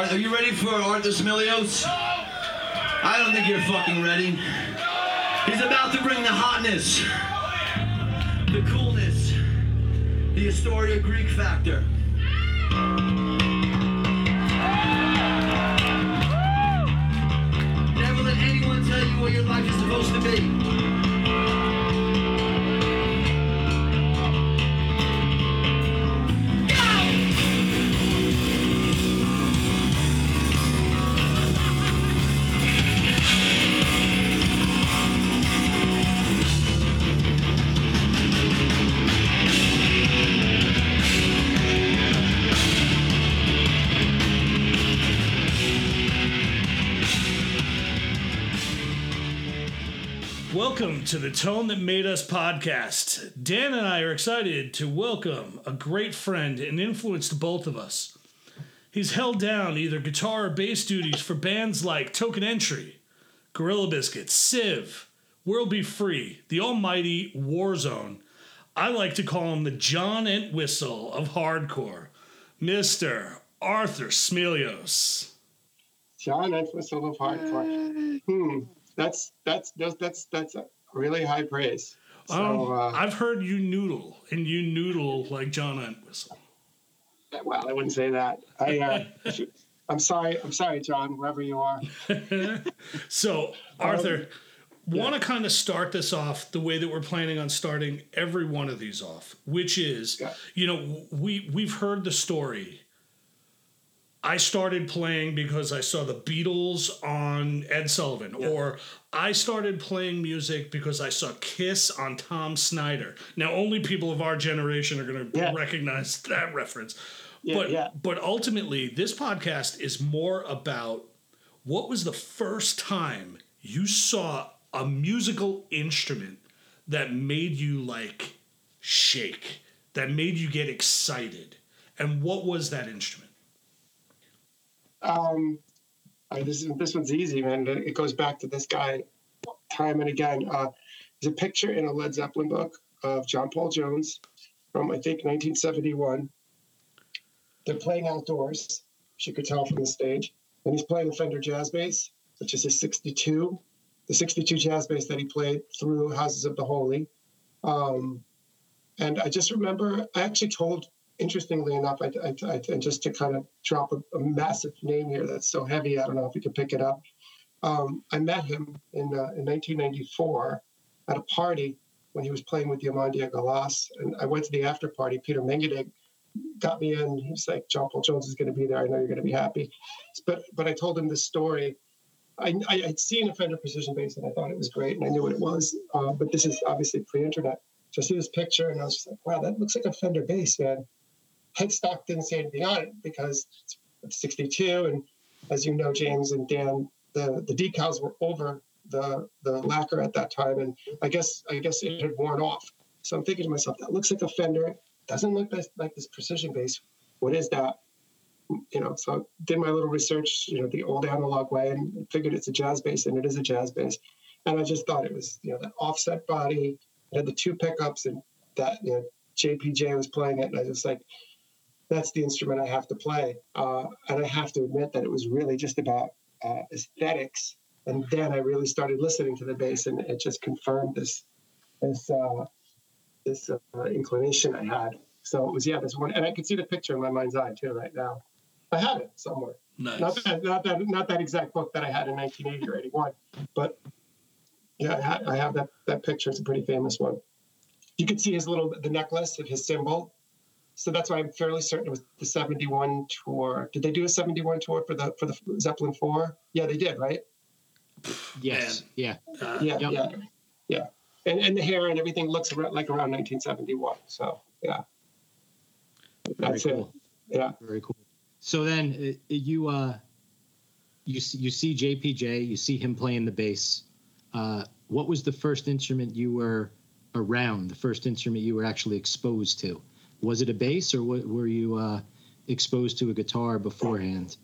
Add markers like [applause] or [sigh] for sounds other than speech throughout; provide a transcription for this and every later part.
Are, are you ready for Arthur Smilios? I don't think you're fucking ready. He's about to bring the hotness, the coolness, the Astoria Greek factor. Never let anyone tell you what your life is supposed to be. Welcome to the Tone That Made Us podcast. Dan and I are excited to welcome a great friend and influence to both of us. He's held down either guitar or bass duties for bands like Token Entry, Gorilla Biscuits, Civ, World Be Free, the almighty Warzone. I like to call him the John Entwistle of hardcore, Mr. Arthur Smilios. John Entwistle of hardcore. Hmm. That's that's that's that's that's a really high praise. So Um, uh, I've heard you noodle, and you noodle like John Entwistle. well, I wouldn't say that. I uh, [laughs] I'm sorry. I'm sorry, John, wherever you are. [laughs] So, Arthur, want to kind of start this off the way that we're planning on starting every one of these off, which is, Yeah. you know, we we've heard the story. I started playing because I saw the Beatles on Ed Sullivan, or I started playing music because I saw Kiss on Tom Snyder. Now, only people of our generation are going to Yeah. recognize [laughs] that reference. Yeah, but yeah. but ultimately, this podcast is more about what was the first time you saw a musical instrument that made you like shake, that made you get excited, and what was that instrument? Um, this is this one's easy, man. It goes back to this guy time and again. Uh, there's a picture in a Led Zeppelin book of John Paul Jones from I think 1971. They're playing outdoors, as you could tell from the stage, and he's playing a Fender jazz bass, which is a 62, the 62 jazz bass that he played through Houses of the Holy. Um, and I just remember, I actually told interestingly enough, I, I, I, and just to kind of drop a, a, massive name here that's so heavy, I don't know if you can pick it up. Um, I met him in, uh, in 1994 at a party when he was playing with Diamanda Galas. And I went to the after party. Peter Mengede got me in. He was like, John Paul Jones is going to be there. I know you're going to be happy. But, but I told him this story. I, I, would seen a Fender Precision bass and I thought it was great and I knew what it was. Uh, but this is obviously pre internet. So I see this picture and I was like, wow, that looks like a Fender bass, man headstock didn't say anything on it because it's 62 and as you know james and dan the, the decals were over the the lacquer at that time and i guess i guess it had worn off. So i'm thinking to myself that looks like a fender doesn't look like this precision bass what is that? You know so I did my little research you know the old analog way and figured it's a jazz bass and it is a jazz bass and i just thought it was you know that offset body it had the two pickups and that you know jpj was playing it and i was like that's the instrument I have to play. Uh, and I have to admit that it was really just about uh, aesthetics. And then I really started listening to the bass, and it just confirmed this this uh, this uh, inclination I had. So it was yeah, this one, and I can see the picture in my mind's eye too right now. I have it somewhere. Nice. Not that, not that, not that exact book that I had in 1980 or 81, but yeah, I, ha- I have that that picture. It's a pretty famous one. You can see his little the necklace of his symbol so that's why I'm fairly certain it was the 71 tour. Did they do a 71 tour for the for the Zeppelin 4? Yeah, they did, right? Yes. Yeah. Uh, Yeah, Yep. yeah, yeah. And and the hair and everything looks around, like around 1971. So yeah, Very that's cool. it. Yeah. Very cool. So then uh, you uh you see, you see JPJ, you see him playing the bass. Uh, what was the first instrument you were around? The first instrument you were actually exposed to? Was it a bass, or what, were you uh, exposed to a guitar beforehand?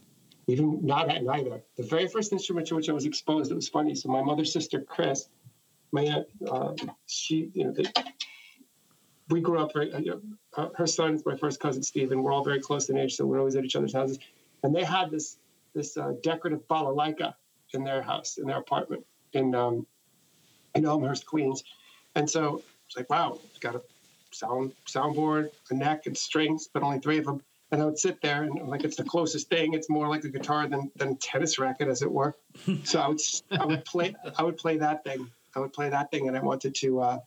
Even not at neither. The very first instrument to which I was exposed, it was funny. So my mother's sister Chris, my aunt, uh, she, you know, they, we grew up very. You know, her son is my first cousin Steve, and we're all very close in age, so we're always at each other's houses. And they had this this uh, decorative balalaika in their house, in their apartment in um, in Elmhurst, Queens. And so it's like, wow, got a sound soundboard, a neck, and strings, but only three of them. And I would sit there and like it's the closest thing. It's more like a guitar than than a tennis racket, as it were. [laughs] so I would I would play I would play that thing. I would play that thing, and I wanted to uh,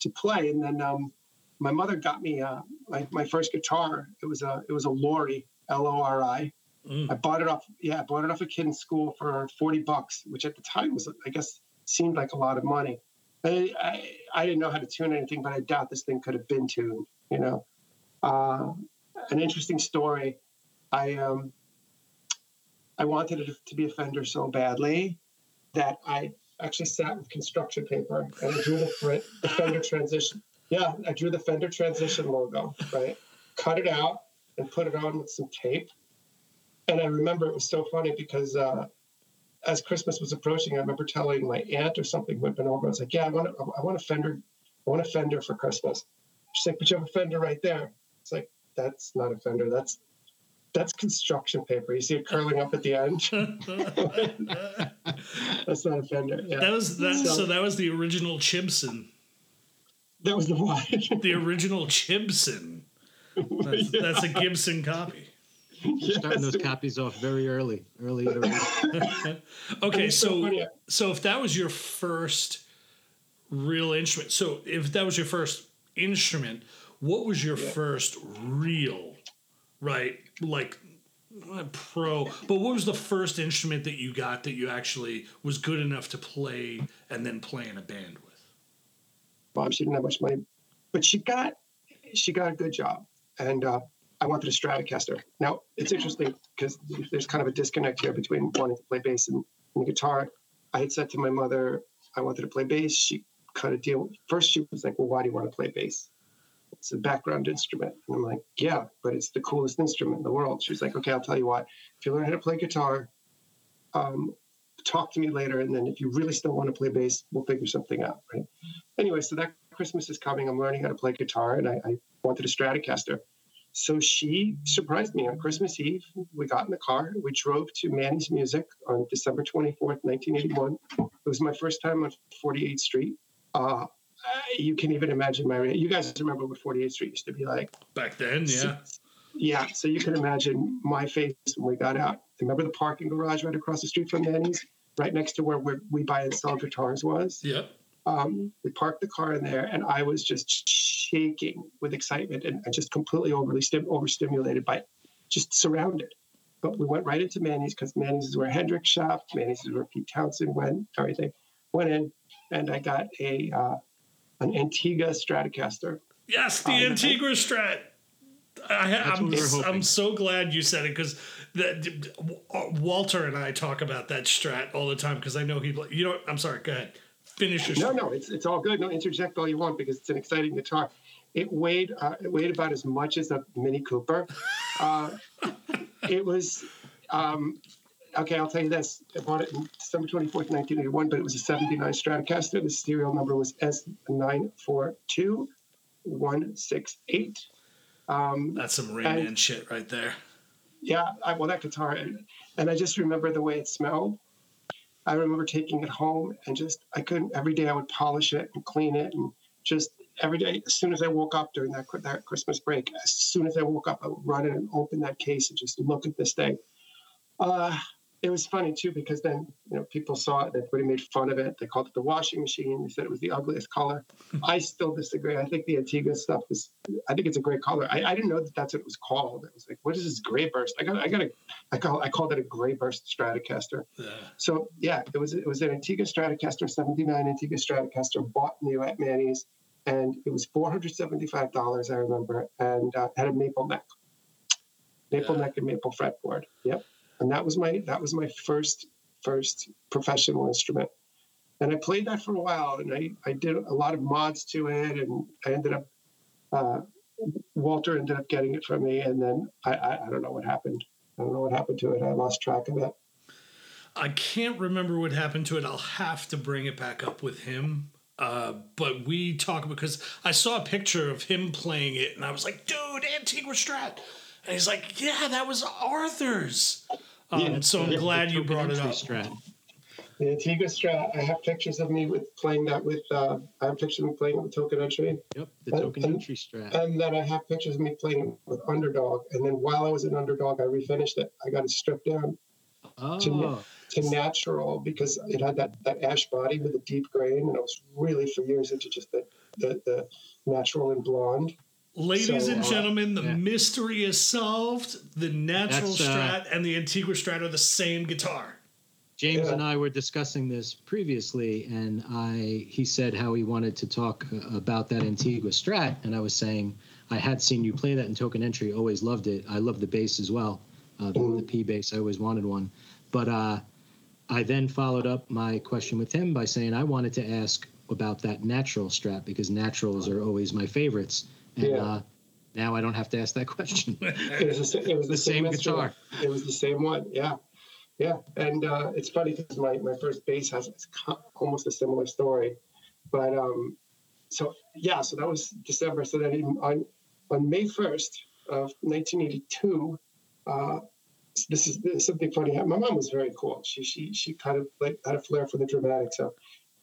to play. And then um, my mother got me uh, my, my first guitar. It was a it was a Lori L O R I. Mm. I bought it off yeah I bought it off a kid in school for forty bucks, which at the time was I guess seemed like a lot of money. I, I, I didn't know how to tune anything, but I doubt this thing could have been tuned. You know, uh, an interesting story. I um, I wanted it to be a Fender so badly that I actually sat with construction paper and I drew the, the Fender transition. Yeah, I drew the Fender transition logo, right? Cut it out and put it on with some tape. And I remember it was so funny because uh, as Christmas was approaching, I remember telling my aunt or something who had been over, I was like, "Yeah, I want a, I want a Fender, I want a Fender for Christmas." She's like, "But you have a Fender right there." It's like, "That's not a Fender. That's that's construction paper. You see it curling up at the end. [laughs] that's not a Fender." Yeah. That was that. So, So- that was the original Chibson. that was the [laughs] one. The original Chibson. That's, [laughs] that's a Gibson copy. [laughs] Starting those copies off very early, early iteration. [laughs] [laughs] Okay, so so so if that was your first real instrument, so if that was your first instrument, what was your first real, right? Like uh, pro, but what was the first instrument that you got that you actually was good enough to play and then play in a band with? mom she didn't have much money but she got she got a good job and uh, i wanted a stratocaster. Now it's interesting because there's kind of a disconnect here between wanting to play bass and, and guitar. I had said to my mother i wanted to play bass. She cut a deal first she was like well why do you want to play bass? It's a background instrument. And i'm like yeah but it's the coolest instrument in the world. She was like okay i'll tell you what if you learn how to play guitar um, talk to me later and then if you really still want to play bass we'll figure something out right? Anyway, so that Christmas is coming. I'm learning how to play guitar, and I, I wanted a Stratocaster. So she surprised me on Christmas Eve. We got in the car. We drove to Manny's Music on December 24th, 1981. It was my first time on 48th Street. Uh, you can even imagine my. You guys remember what 48th Street used to be like? Back then, yeah. Yeah, so you can imagine my face when we got out. Remember the parking garage right across the street from Manny's, right next to where we're, buy and sell guitars was? Yeah. um, we parked the car in there, and I was just shaking with excitement and, and just completely overly stim- overstimulated by just surrounded. But we went right into Manny's because Manny's is where Hendrix shopped. Manny's is where Pete Townshend went. Everything went in, and I got a uh, an Antigua Stratocaster. Yes, the no. Antigua Strat. I, That's I'm, what we were hoping. I'm so glad you said it because Walter and I talk about that Strat all the time because I know he. You know. I'm sorry. Go ahead. Finish your. No, no, it's it's all good. No, interject all you want because it's an exciting guitar. It weighed uh, it weighed about as much as a Mini Cooper. Uh, [laughs] it was um, okay. I'll tell you this: I bought it in December twenty fourth, nineteen eighty one. But it was a seventy nine Stratocaster. The serial number was S nine four two one six eight. Um, That's some Rain And- shit right there. yeah, I, well, that guitar, and, and I just remember the way it smelled. I remember taking it home and just, I couldn't, every day I would polish it and clean it and just every day, as soon as I woke up during that, that Christmas break, as soon as I woke up, I would run in and open that case and just look at this thing. Uh, it was funny too because then you know people saw it, and everybody made fun of it. They called it the washing machine. They said it was the ugliest color. I still disagree. I think the Antigua stuff is. I think it's a great color. I, I didn't know that that's what it was called. It was like, what is this gray burst? I got. I got a. I call. I called it a gray burst Stratocaster. Yeah. So yeah, it was. It was an Antigua Stratocaster, seventy nine Antigua Stratocaster, bought new at Manny's, and it was four hundred seventy five dollars. I remember, and uh, had a maple neck, maple Yeah. neck and maple fretboard. Yep, and that was my that was my first first professional instrument. And I played that for a while, and I, I did a lot of mods to it, and I ended up, uh, Walter ended up getting it from me, and then I, I, I don't know what happened. I don't know what happened to it. I lost track of it. I can't remember what happened to it. I'll have to bring it back up with him. Uh, but we talk because I saw a picture of him playing it, and I was like, "Dude, Antigua Strat," and he's like, "Yeah, that was Arthur's." Um, Yeah. so I'm glad you brought it up. Strat. The Antigua Strat. I have pictures of me with playing that with. Uh, I have pictures of me playing it with Token Entry, Yep, the And- token and- entry strat. and then I have pictures of me playing with Underdog. And then while I was in Underdog, I refinished it. I got it stripped down oh, to natural because it had that, that ash body with a deep grain, and I was really for years into just the the, the natural and blonde. Ladies So, and uh, gentlemen, the yeah. mystery is solved. The natural That's, uh, Strat and the Antigua Strat are the same guitar. James Yeah. and I were discussing this previously, and I he said how he wanted to talk uh, about that Antigua Strat, and I was saying I had seen you play that in Token Entry, always loved it. I love the bass as well, uh, the, the P bass. I always wanted one, but uh, I then followed up my question with him by saying I wanted to ask about that natural Strat because naturals are always my favorites, and Yeah. uh, now I don't have to ask that question. [laughs] It was the, it was the, The same instrument. guitar. It was the same one. Yeah, yeah. And uh, it's funny because my, my first bass has it's almost a similar story, but um, so yeah. So that was December. So then on on May first of 1982. Uh, this is, this is something funny. My mom was very cool. She she she kind of like had a flair for the dramatic. So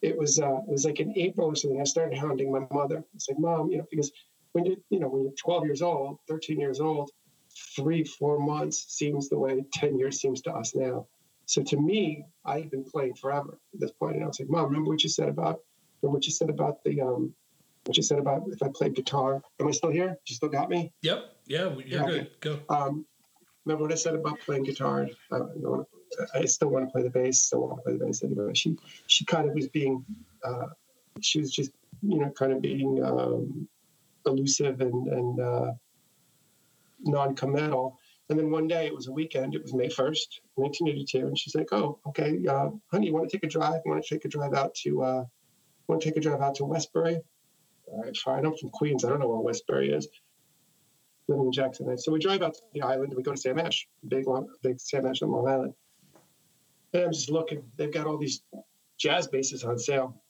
it was uh, it was like in April or something. I started hounding my mother. It's like, mom, you know, because when you you know when you're 12 years old, 13 years old, three four months seems the way 10 years seems to us now. So to me, I had been playing forever at this point, and I was like, mom, remember what you said about remember what you said about the um what you said about if I played guitar. Am I still here? You still got me? Yep. Yeah, you're Yeah, good. Go. Um, remember what I said about playing guitar? I, don't know, I still want to play the bass. Still want to play the bass anyway. She she kind of was being, uh, she was just you know kind of being um, elusive and and uh, non-committal. And then one day it was a weekend. It was May first, 1982, and she's like, "Oh, okay, uh, honey, you want to take a drive? You want to take a drive out to? Uh, want to take a drive out to Westbury? All right, fine. I'm from Queens. I don't know where Westbury is." living in Jackson. So we drive out to the island and we go to Sam Ash, big long, big Sam Ash on Long Island. And I'm just looking. They've got all these jazz basses on sale.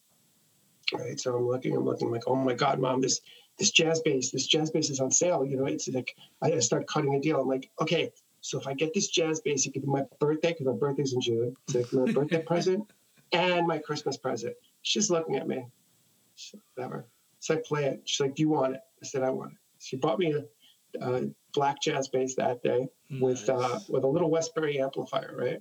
Right. So I'm looking. I'm looking. like, oh my God, mom, this this jazz bass, this jazz bass is on sale. You know, it's like I start cutting a deal. I'm like, okay, so if I get this jazz bass, it could be my birthday because my birthday's in June. It's like my birthday [laughs] present and my Christmas present. She's looking at me. She's like, Whatever. So I play it. She's like, Do you want it? I said, I want it. She bought me a uh, black jazz bass that day with uh, with a little Westbury amplifier, right?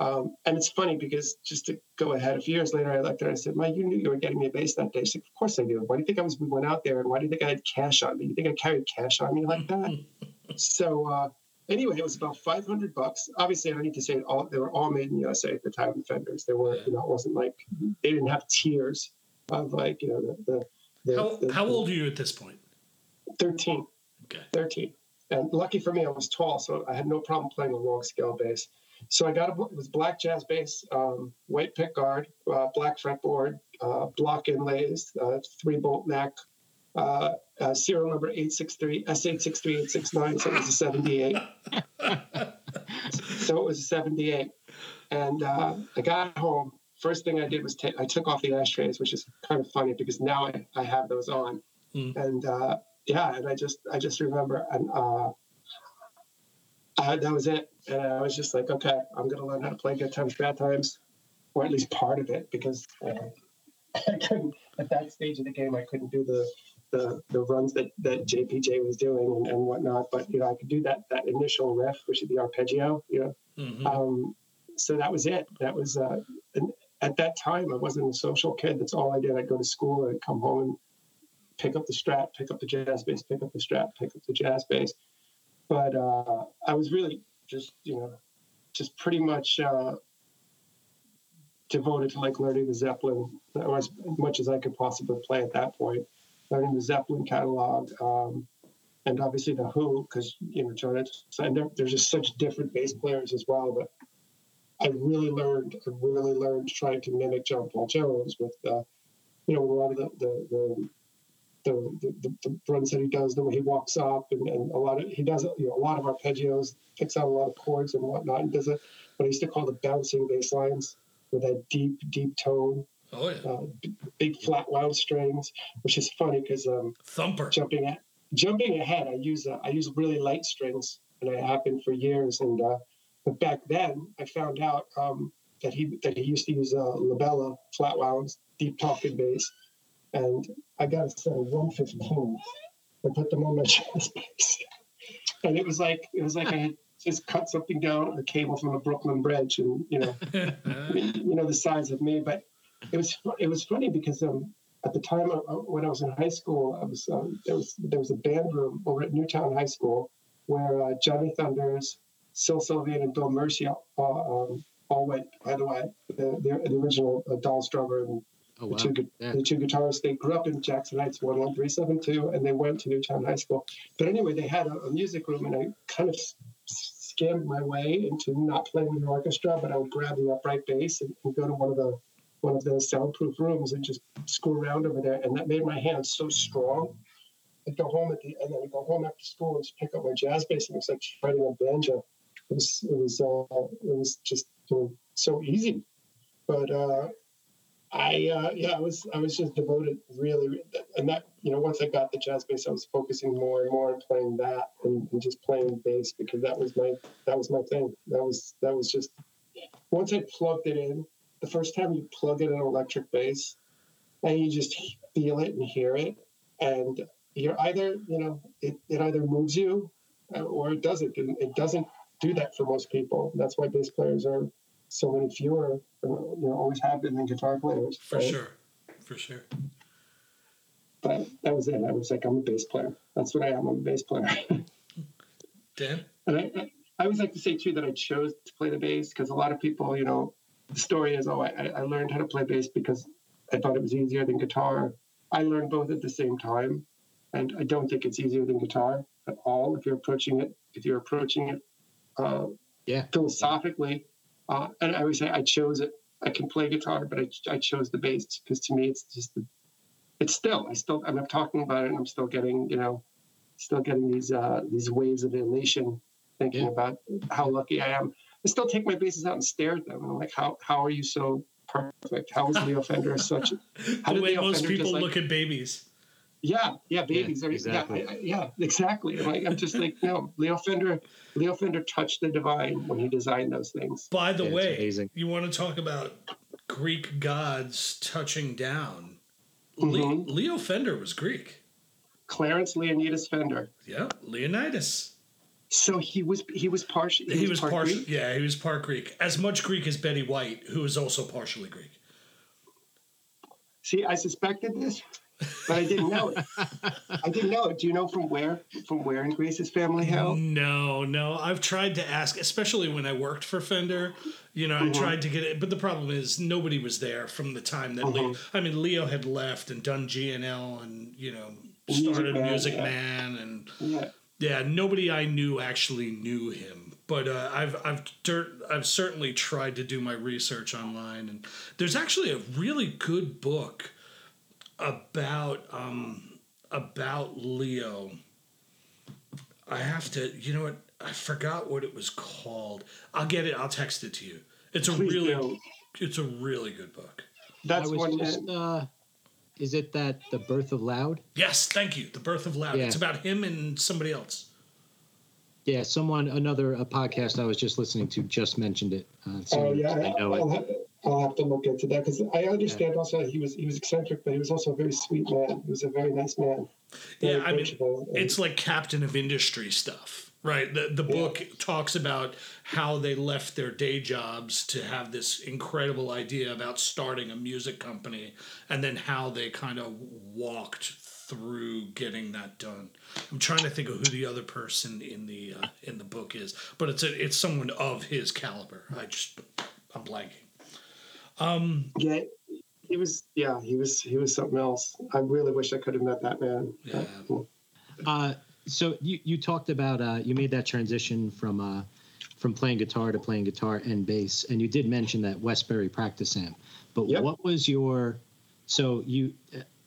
Um, and it's funny because just to go ahead, a few years later, I looked at her and I said, "Mike, you knew you were getting me a bass that day." She's like, "Of course I do. Why do you think I was? We went out there, and why do you think I had cash on me? You think I carried cash on me like that?" [laughs] so uh, anyway, it was about five hundred bucks. Obviously, I don't need to say it all. They were all made in the USA at the time. The Fenders. They were, you know, it wasn't like they didn't have tiers of like you know the the. the, How, the- how old are you at this point? Thirteen. Okay. 13. And lucky for me, I was tall, so I had no problem playing a long scale bass. So I got a, it was black jazz bass, um, white pick guard, uh, black fretboard, uh, block inlays, uh, three bolt neck, uh, uh, serial number 863, S863869, so it was a 78. so it was a 78. And uh, I got home. First thing I did was ta- I took off the ashtrays, which is kind of funny because now I, I have those on. Mm. And uh, yeah, and I just I just remember and uh, I, that was it. And I was just like, okay, I'm gonna learn how to play good times, bad times, or at least part of it, because uh, [laughs] I couldn't at that stage of the game. I couldn't do the the, the runs that, that JPJ was doing and, and whatnot. But you know, I could do that that initial riff, which is the arpeggio. You know, Mhm. um, so that was it. That was uh, and at that time I wasn't a social kid. That's all I did. I'd go to school and come home and pick up the strap, pick up the jazz bass, pick up the strap, pick up the jazz bass. But uh, I was really just you know just pretty much uh, devoted to like learning the Zeppelin as much as I could possibly play at that point. Learning the Zeppelin catalog. Um, and obviously the Who, because you know John, and there, there's just such different bass players as well. But I really learned, I really learned trying to mimic John Paul Jones with, uh, you know, a lot of the the the, the, the, the runs that he does, the way he walks up, and, and a lot of he does you know a lot of arpeggios, picks out a lot of chords and whatnot, and does it what I used to call the bouncing bass lines with that deep deep tone, Oh, yeah. uh, b- big flat wound strings, which is funny because um, Thumper. jumping at jumping ahead i use uh, i use really light strings and i have been for years and uh, But back then, I found out um, that he that he used to use uh, La Bella flat wounds, deep talking bass, and I got a set of 115. and put them on my [laughs] jazz bass, and it was like it was like I had just cut something down a cable from a Brooklyn Bridge, and you know, [laughs] you know the size of me. But it was it was funny because um, at the time uh, when I was in high school, I was um, there was there was a band room over at Newtown High School where uh, Johnny Thunders, Syl Sylvain, and Bill Murcia all, um, all went. By the way, the, the, the original uh, Dolls drummer and Oh the two Yeah. the two guitarists. They grew up in Jackson Heights, one one three seven two, and they went to Newtown High School. But anyway, they had a, a music room, and I kind of s- scammed my way into not playing the orchestra, but I would grab the upright bass and, and go to one of the one of the soundproof rooms and just screw around over there, and that made my hands so strong. I'd go home at the and then I'd go home after school and just pick up my jazz bass, and it was like writing a banjo. It was it was uh, it was just you know, so easy, but. uh I uh, yeah, I was I was just devoted really, and that you know once I got the jazz bass, I was focusing more and more on playing that and, and just playing bass because that was my that was my thing. That was that was just once I plugged it in. The first time you plug in an electric bass, and you just feel it and hear it, and you're either you know it, it either moves you uh, or it doesn't, and it doesn't do that for most people. That's why bass players are so many fewer, uh, you know, always have been than guitar players. For right? sure. For sure. But that was it. I was like, I'm a bass player. That's what I am. I'm a bass player. [laughs] Dan? and I, I, I always like to say too that I chose to play the bass because a lot of people, you know, the story is, oh, I, I learned how to play bass because I thought it was easier than guitar. I learned both at the same time, and I don't think it's easier than guitar at all. If you're approaching it, if you're approaching it uh, Yeah. philosophically, uh, and I always say I chose it. I can play guitar, but I, I chose the bass because to me it's just the, it's still I still I'm talking about it and I'm still getting you know still getting these uh, these waves of elation thinking Yeah. about how lucky I am. I still take my basses out and stare at them and I'm like how how are you so perfect? How is Leo Fender such? [laughs] How the way most people like- look at babies. Yeah, yeah, babies are exactly. yeah, I- I- yeah, exactly. I'm like I'm just like no, Leo Fender, Leo Fender touched the divine when he designed those things. By the Yeah, way, amazing. you want to talk about Greek gods touching down? Le- Mhm. Leo Fender was Greek. Clarence Leonidas Fender. Yeah, Leonidas. So he was he was partial. He, was part partial. Greek? Yeah, he was part Greek. As much Greek as Betty White, who is also partially Greek. See, I suspected this, [laughs] but I didn't know it. I didn't know it. Do you know from where from where in Greece his family hailed? No, no. I've tried to ask, especially when I worked for Fender. You know, I tried to get it, but the problem is nobody was there from the time that Leo. I mean, Leo had left and done G&L and you know Music started Man, Music yeah. Man and Yeah. yeah, nobody I knew actually knew him. But uh, I've I've dirt, I've certainly tried to do my research online, and there's actually a really good book about um, about Leo. I have to, you know what? I forgot what it was called. I'll get it. I'll text it to you. It's a Please really, do. it's a really good book. That's was one. just, uh, is it that the birth of loud? Yes, thank you. The Birth of Loud. Yeah. It's about him and somebody else. Yeah, someone, another a podcast I was just listening to just mentioned it. Uh, so oh yeah, I know I'll, it. I'll have to look into that because I understand also he was he was eccentric, but he was also a very sweet man. He was a very nice man. Very Yeah, I mean, and- it's like captain of industry stuff, right? The the book talks about how they left their day jobs to have this incredible idea about starting a music company, and then how they kind of walked through getting that done. I'm trying to think of who the other person in the uh, in the book is, but it's a, it's someone of his caliber. I just I'm blanking. Yeah, he was yeah he was he was something else. I really wish I could have met that man. Yeah. Uh, so you you talked about uh, you made that transition from uh, from playing guitar to playing guitar and bass, and you did mention that Westbury practice amp. But Yep. what was your so you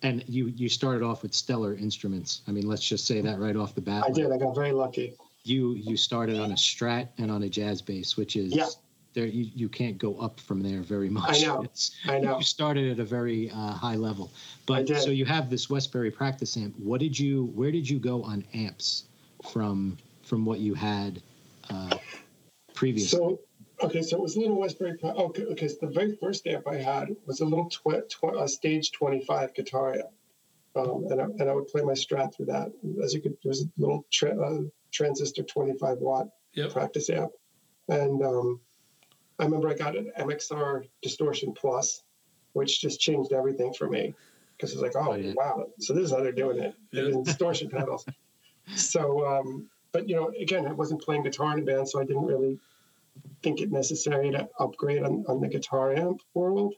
and you you started off with Stellar Instruments. I mean, let's just say that right off the bat. I did. I got very lucky. You you started on a Strat and on a jazz bass, which is Yeah. There you, you can't go up from there very [laughs] much. I know. It's, I know. You started at a very uh, high level, I but did. so you have this Westbury practice amp. What did you? Where did you go on amps from from what you had uh, previous? So, okay, so it was a little Westbury. Pro- Okay, because the very first amp I had was a little tw- tw- a stage 25 guitar amp. Um, and, I, and I would play my strat through that. As you could, there was a little tra- uh, transistor 25 watt Yep. practice amp. And um, I remember I got an MXR Distortion Plus, which just changed everything for me. Because it's like, oh, Oh, yeah. wow. So this is how they're doing it. They're Yeah. using distortion [laughs] pedals. So, um, but you know, again, I wasn't playing guitar in a band, so I didn't really think it necessary to upgrade on, on the guitar amp world.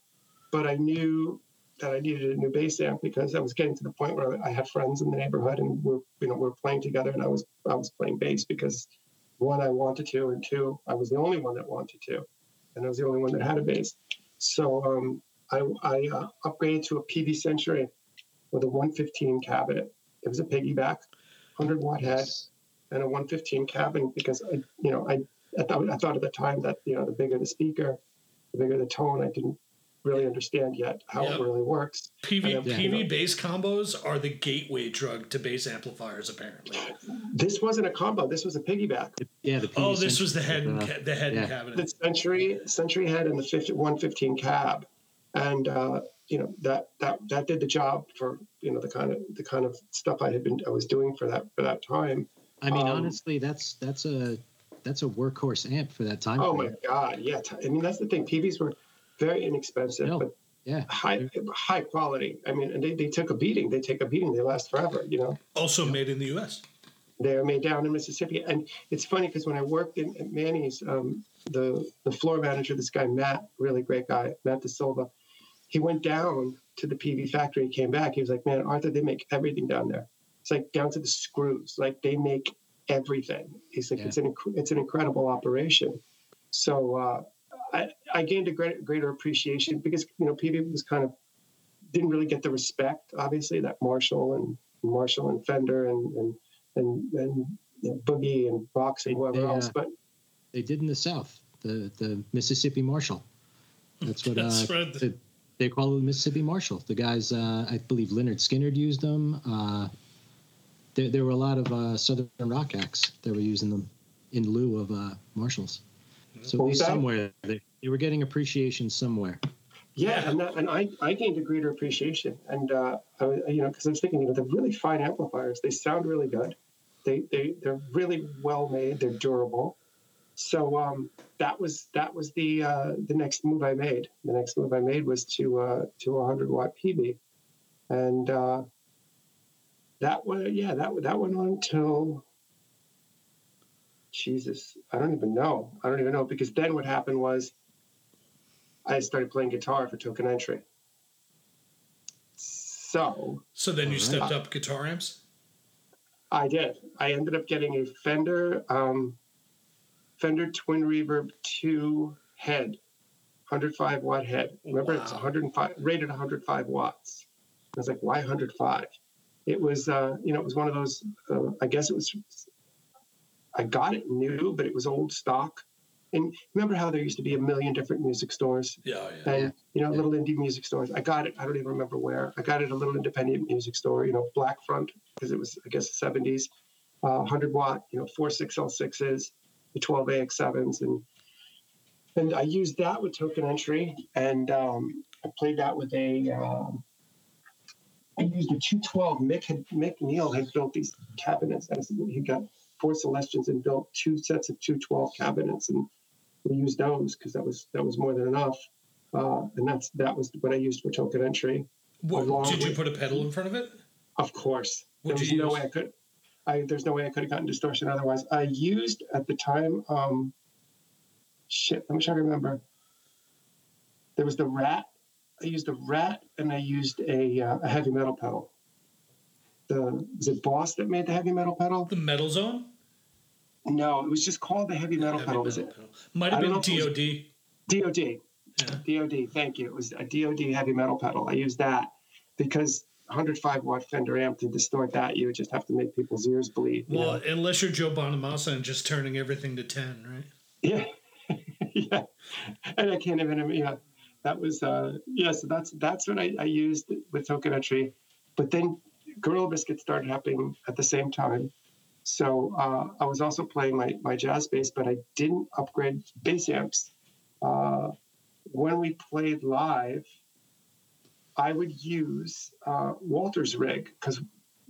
But I knew that I needed a new bass amp because I was getting to the point where I had friends in the neighborhood and we're you know we're playing together, and I was I was playing bass because one I wanted to, and two I was the only one that wanted to, and I was the only one that had a bass. So um, I I uh, upgraded to a Peavey Century with a 115 cabinet. It was a piggyback, 100 watt head and a 115 cabin because I, you know, I, I thought I thought at the time that you know the bigger the speaker, the bigger the tone. I didn't really understand yet how Yep. it really works. Peavey Yeah. Peavey bass combos are the gateway drug to bass amplifiers, apparently. This wasn't a combo. This was a piggyback. Yeah, the Peavey Oh, this was the head and uh, ca- the head and yeah. cabinet. The Century Century head and the 50, 115 cab, and uh, you know that that that did the job for you know the kind of the kind of stuff I had been I was doing for that for that time. I mean, Um, honestly, that's that's a that's a workhorse amp for that time. Oh my. God, yeah. I mean that's the thing. Peaveys were very inexpensive, No. but Yeah, high high quality. I mean, and they, they took a beating. They take a beating. They last forever. You know, also made in the U.S. they're made down in Mississippi. And it's funny because when I worked in at Manny's, um, the the floor manager, this guy Matt, really great guy, Matt De Silva, he went down to the Peavey factory. He came back. He was like, "Man, Arthur, they make everything down there. It's like down to the screws. Like they make everything." He's like, Yeah. "It's an inc- it's an incredible operation." So uh, I I gained a great, greater appreciation because you know Peavey was kind of didn't really get the respect, obviously, that Marshall and Marshall and Fender and and and, and you know, Boogie and Vox and whoever They, uh, else. But they did in the South, the the Mississippi Marshall. That's what [laughs] That's uh, right. the- they call it the Mississippi Marshall. The guys, uh, I believe Lynyrd Skynyrd used them. Uh, there, there were a lot of uh, Southern rock acts that were using them in lieu of uh, Marshalls. So at What least that? somewhere they, they were getting appreciation somewhere. yeah, Yeah. and that, and I, I gained a greater appreciation. And uh, I, was- you know, because I was thinking, you know, they're really fine amplifiers. They sound really good. They they they're really well made. They're durable. So um, that was that was the uh, the next move I made. The next move I made was to uh, to a hundred watt Peavey, and uh, that was yeah that that went on till Jesus I don't even know I don't even know because then what happened was I started playing guitar for Token Entry. So So then you Alright. stepped up guitar amps. I did. I ended up getting a Fender um, Fender Twin Reverb 2 head, 105 watt head. Remember, it's 105 rated 105 watts. I was like, why 105? It was, uh, you know, it was one of those. Uh, I guess it was. I got it new, but it was old stock. And remember how there used to be a million different music stores? Yeah, yeah. and you know Yeah. little indie music stores i got it i don't even remember where i got it at a little independent music store you know black front because it was i guess the 70s uh, 100 watt you know four 6l6s the 12 ax7s and and i used that with token entry and um, i played that with a um, I used a 212. Mick had Mick Neal had built these cabinets. He got four Celestions and built two sets of 212 cabinets, and we used those because that was that was more than enough. Uh, and that's that was what I used for token entry. What, did you with- put a pedal in front of it? Of course, there What'd was no use? way I could. I there's no way I could have gotten distortion otherwise. I used at the time. Um, shit, let me try to remember. There was the rat. I used a rat, and I used a, uh, a heavy metal pedal. The was it Boss that made the heavy metal pedal? The Metal Zone? No, it was just called the heavy metal Heavy pedal. Was it pedal. Might have been DOD. DoD? Yeah. DoD. Thank you. It was a DoD heavy metal pedal. I used that because 105 watt Fender amp to distort that, you would just have to make people's ears bleed. Well, know? unless you're Joe Bonamassa and just turning everything to 10, right? Yeah, [laughs] yeah, and I can't even. Yeah, that was. uh Yeah, so that's that's what I, I used with token entry, but then Gorilla Biscuit started happening at the same time, So uh, I was also playing my, my jazz bass, but I didn't upgrade bass amps. Uh, when we played live, I would use uh, Walter's rig because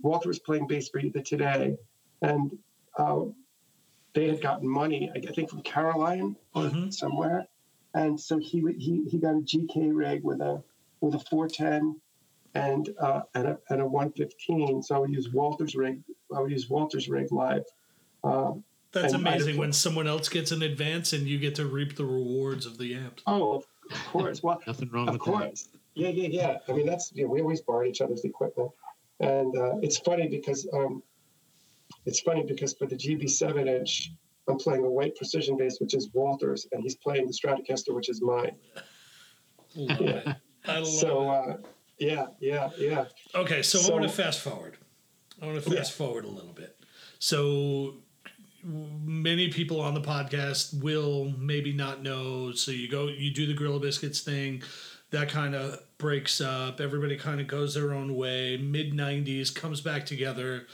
Walter was playing bass for the today, and uh, they had gotten money, I think, from Caroline or Mhm. somewhere, and so he he he got a GK rig with a with a 410 and uh, and a and a 115. So I would use Walter's rig. I would use Walter's rig live. Uh, That's amazing when someone else gets an advance and you get to reap the rewards of the amp. oh, of course. Well, Nothing wrong of with that. course. Yeah, yeah, yeah. I mean, that's yeah, we always borrow each other's equipment, and uh, it's funny because um, it's funny because for the GB7 inch, I'm playing a white precision bass, which is Walter's, and he's playing the Stratocaster, which is mine. Love Yeah. I love So it. uh, yeah, yeah, yeah. Okay, so, I want to fast forward. I want to Yeah. fast forward a little bit. So many people on the podcast will maybe not know. So you go, you do the Gorilla Biscuits thing, that kind of breaks up. Everybody kind of goes their own way. Mid '90s comes back together.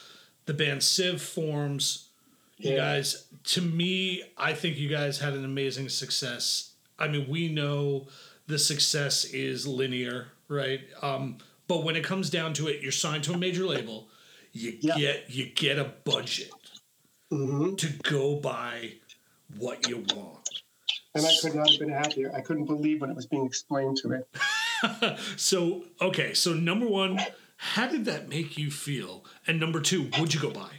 The band Civ forms. You Yeah. guys, to me, I think you guys had an amazing success. I mean, we know the success is linear, right? Um, but when it comes down to it, you're signed to a major label. You Yeah. get you get a budget hmm to go buy what you want. And I could not have been happier. I couldn't believe when it was being explained to me. [laughs] So okay, so number one, how did that make you feel? And number two, would you go buy?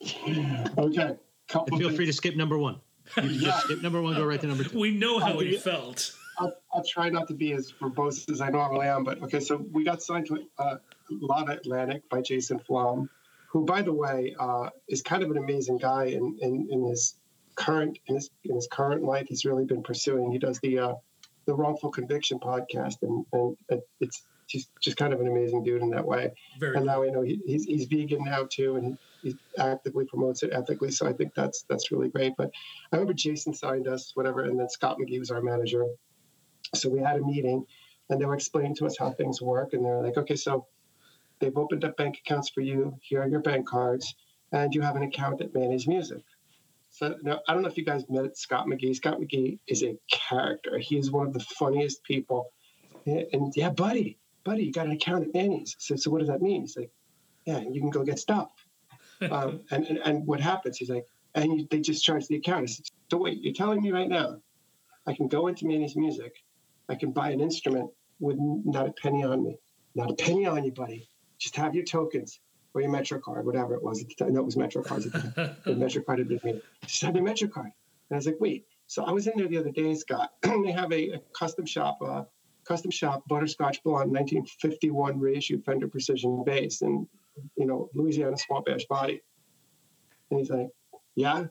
[sighs] Okay, couple. And feel things. free to skip number one. You Yeah. just skip number one, go right to number two. We know how Oh, he felt. I'll, I'll try not to be as verbose as I normally am, but okay. So we got signed to uh, Lava Atlantic by Jason Flom, who, by the way, uh, is kind of an amazing guy in, in, in his current in his in his current life. He's really been pursuing. He does the uh, the wrongful conviction podcast, and and it- it's just just kind of an amazing dude in that way. Very And now I know he, he's he's vegan now too, and he actively promotes it ethically. So I think that's that's really great. But I remember Jason signed us, whatever, and then Scott McGee was our manager. So we had a meeting, and they were explaining to us how things work, and they're like, okay, so they've opened up bank accounts for you. Here are your bank cards, and you have an account at Manny's Music. So now I don't know if you guys met Scott McGee. Scott McGee is a character. He is one of the funniest people. And yeah, buddy, buddy, you got an account at Manny's. So, so what does that mean? He's like, yeah, you can go get stuff. [laughs] um, and, and and what happens? He's like, and you, they just charge the account. I said, so wait, you're telling me right now, I can go into Manny's Music, I can buy an instrument with not a penny on me, not a penny on you, buddy. Just have your tokens or your Metro card, whatever it was. At the time. No, it was Metro cards at the time. [laughs] the Metro card had been made. Just have your Metro card. And I was like, wait. So I was in there the other day, Scott. [clears throat] they have a, a custom shop, uh, custom shop butterscotch blonde 1951 reissued Fender Precision bass, and you know Louisiana Swamp Ash body. And he's like, yeah.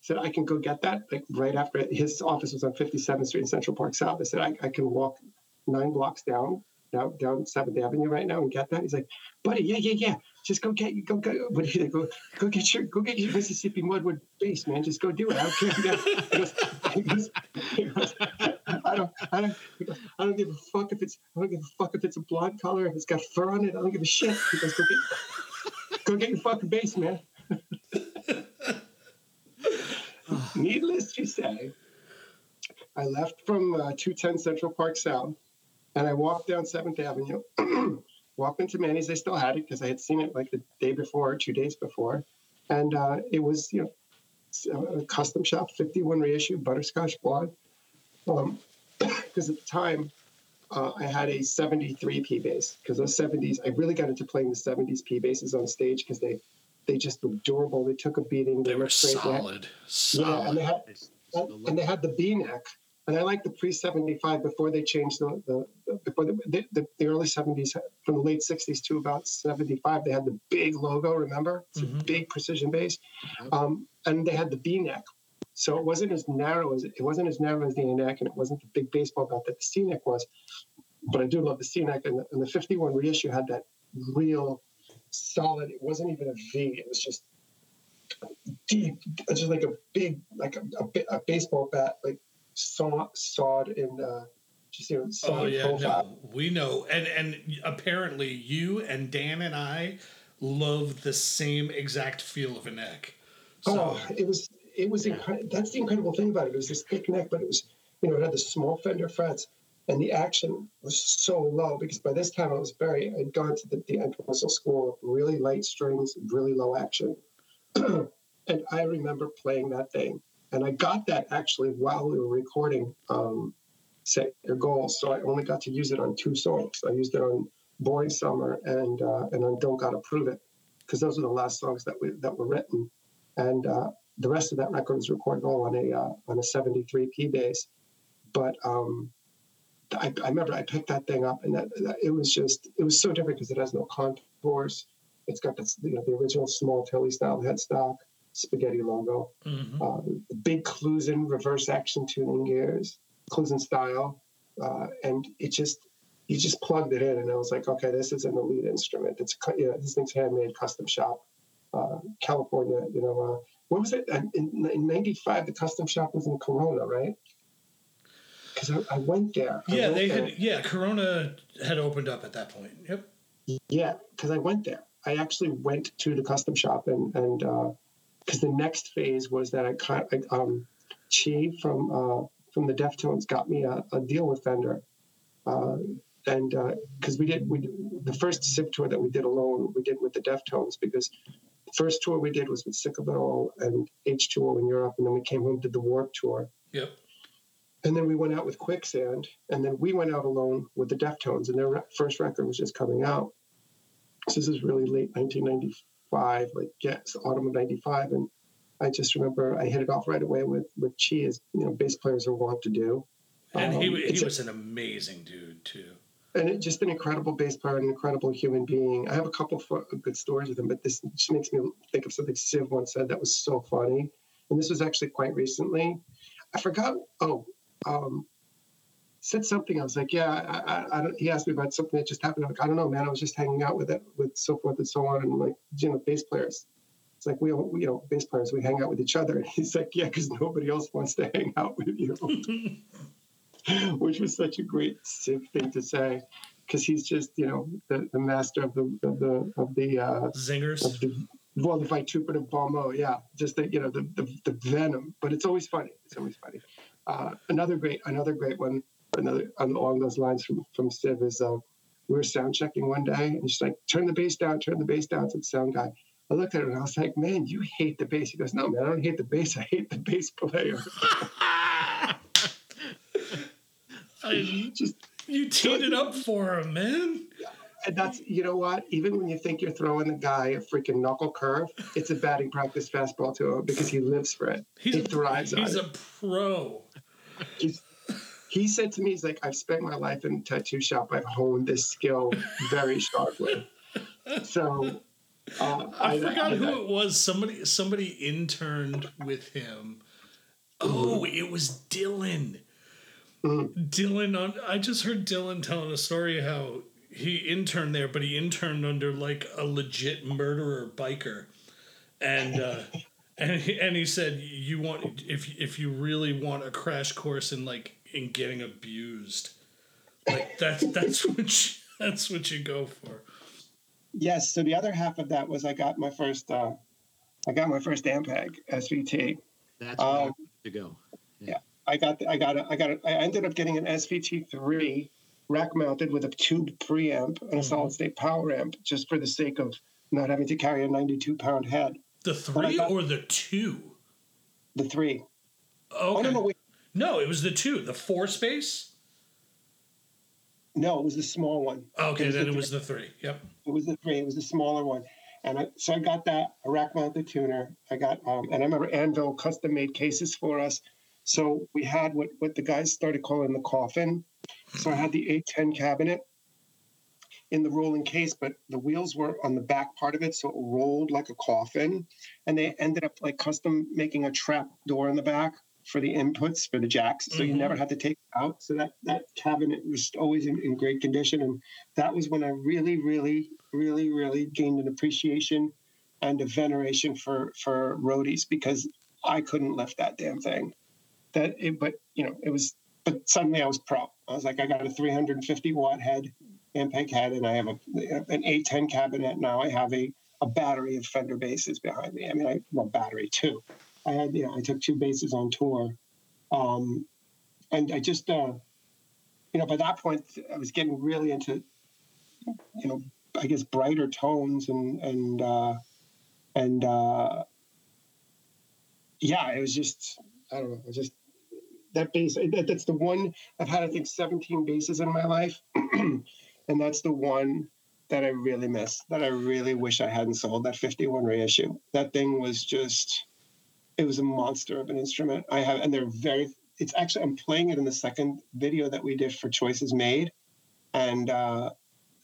Said I can go get that like right after his office was on 57th Street in Central Park South. I said I, I can walk nine blocks down down down Seventh Avenue right now and get that. He's like, buddy, yeah, yeah, yeah. Just go get go go. But he go go get your go get your Mississippi Mudwood bass, man. Just go do it. I don't care. [laughs] Goes, goes, I don't I don't I don't give a fuck if it's I don't give a fuck if it's a blonde color if it's got fur on it. I don't give a shit. He goes, go get go get your fucking bass, man. [laughs] Needless to say, I left from uh, 210 Central Park South and I walked down 7th Avenue, [clears throat] walked into Manny's. They still had it because I had seen it like the day before, two days before. And uh, it was, you know, s- a custom shop, 51 reissue, butterscotch blonde. [clears throat] Because at the time, uh, I had a 73 P bass because those 70s, I really got into playing the 70s P basses on stage because they, they just were durable. They took a beating. They were looked great. They had- solid. Yeah, and they had and, and they had the B neck, and I like the pre seventy five before they changed the the, the before the, the, the, the early seventies from the late sixties to about seventy five. They had the big logo. Remember, it's Mhm. a big precision bass, um, and they had the B neck. So it wasn't as narrow as it wasn't as narrow as the A neck, and it wasn't the big baseball bat that the C neck was. But I do love the C neck, and the, and the fifty one reissue had that real solid. It wasn't even a V. It was just deep, just like a big, like a, a, a baseball bat, like saw, sawed in, uh, just you know, Oh yeah, profile. no, we know, and and apparently you and Dan and I love the same exact feel of a neck. So, Oh, it was it was incredible. That's the incredible thing about it. It was this thick neck, but it was you know it had the small fender frets, and the action was so low because by this time I was very I'd gone to the, the school of really light strings, really low action, [clears throat] and I remember playing that thing, and I got that actually while we were recording um, Set Your Goals, so I only got to use it on two songs. I used it on Boring Summer and uh, and on Don't Gotta Prove It because those were the last songs that we that were written and uh, the rest of that record was recorded all on a uh, on a 73 P bass. But um, I, I remember I picked that thing up, and that, that it was just it was so different because it has no contours. It's got this you know the original small Telly style headstock, spaghetti logo, mhm. uh, big Kluson reverse action tuning gears, Kluson style, uh, and it just you just plugged it in, and I was like, okay, this is an elite instrument. It's you know, this thing's handmade, custom shop, uh, California. You know, uh, what was it in, in '95? The custom shop was in Corona, right? Because I, I went there. I yeah, they there. had yeah, Corona had opened up at that point. Yep. Yeah, because I went there. I actually went to the custom shop and and because the next phase was that I kind I, um Chi from uh, from the Deftones got me a, a deal with Fender, uh, and because we did we the first Civ tour that we did alone we did with the Deftones because the first tour we did was with Sick of It All and H2O in Europe and then we came home did the Warp tour Yep. And then we went out with Quicksand, and then we went out alone with the Deftones, and their first record was just coming out. So this is really late 1995, like yes, autumn of '95, and I just remember I hit it off right away with with Chi, as you know, bass players are wont to do. And he Um, he a- was an amazing dude too. and it, just an incredible bass player, an incredible human being. I have a couple of good stories with him, but this just makes me think of something Civ once said that was so funny. And this was actually quite recently. I forgot. Oh, um, said something. I was like, yeah. I, I, I don't, he asked me about something that just happened. I'm like, I don't know, man. I was just hanging out with it, with so forth and so on, and like, you know, bass players. It's like we, all- you know, bass players. We hang out with each other. And He's like, yeah, because nobody else wants to [laughs] hang out with you. [laughs] [laughs] which was such a great thing to say, because he's just you know the, the master of the of the of the uh, Zingers. of the well the vituperative Balmo, yeah, just the you know the, the the venom. But it's always funny. It's always funny. Uh, another great another great one another along those lines from from Civ is uh, we were sound checking one day and she's like turn the bass down, turn the bass down to the sound guy. I looked at her and I was like, man, you hate the bass. He goes, no, man, I don't hate the bass. I hate the bass player. [laughs] [laughs] I, just you teed it up for him, man. And that's you know what? Even when you think you're throwing the guy a freaking knuckle curve, it's a batting practice fastball to him because he lives for it. He's he a, thrives on he's it. a pro. He said to me, "He's like, I've spent my life in a tattoo shop. I've honed this skill very sharply." So uh, I forgot who it was. Somebody somebody interned with him. Oh, it was Dylan. Mhm. Dylan on I just heard Dylan telling a story how he interned there, but he interned under like a legit murderer biker. And uh and he, and he said you want if if you really want a crash course in like in getting abused. Like that's that's [laughs] what you, that's what you go for. Yes. So the other half of that was I got my first. Uh, I got my first Ampeg SVT. That's where I Um, to go. Yeah, I got I got a, I got a, I ended up getting an SVT three rack mounted with a tube preamp and a Mhm. solid state power amp just for the sake of not having to carry a 92 pound head. The three got- or the two? The three. Oh Okay. no no wait No, it was the two. The four space. no it was the small one. Okay, was then the it was the three. Yep. It was the three. It was the smaller one. And I, so I got that a rack mounted tuner. I got um, and I remember Anvil custom made cases for us. So we had what what the guys started calling the coffin. So I had the 810 cabinet in the rolling case, but the wheels were on the back part of it, so it rolled like a coffin. And they ended up like custom making a trap door in the back for the inputs for the jacks, so you Mhm. never had to take it out. So that that cabinet was always in, in great condition, and that was when I really, really, really, really gained an appreciation and a veneration for for roadies because I couldn't lift that damn thing. That it, but you know, it was. But suddenly I was pro. I was like, I got a 350 watt head, Ampeg head, and I have a, an 810 cabinet now. I have a a battery of Fender basses behind me. I mean, I well, battery too. I had, you know, I took two basses on tour, um, and I just, uh, you know, by that point, I was getting really into, you know, I guess brighter tones and and uh, and uh, yeah, it was just, I don't know, just that bass. That, that's the one I've had. I think 17 basses in my life, [clears throat] and that's the one that I really miss. That I really wish I hadn't sold. That 51 reissue. That thing was just. It was a monster of an instrument. I have, and they're very. It's actually I'm playing it in the second video that we did for Choices Made, and uh,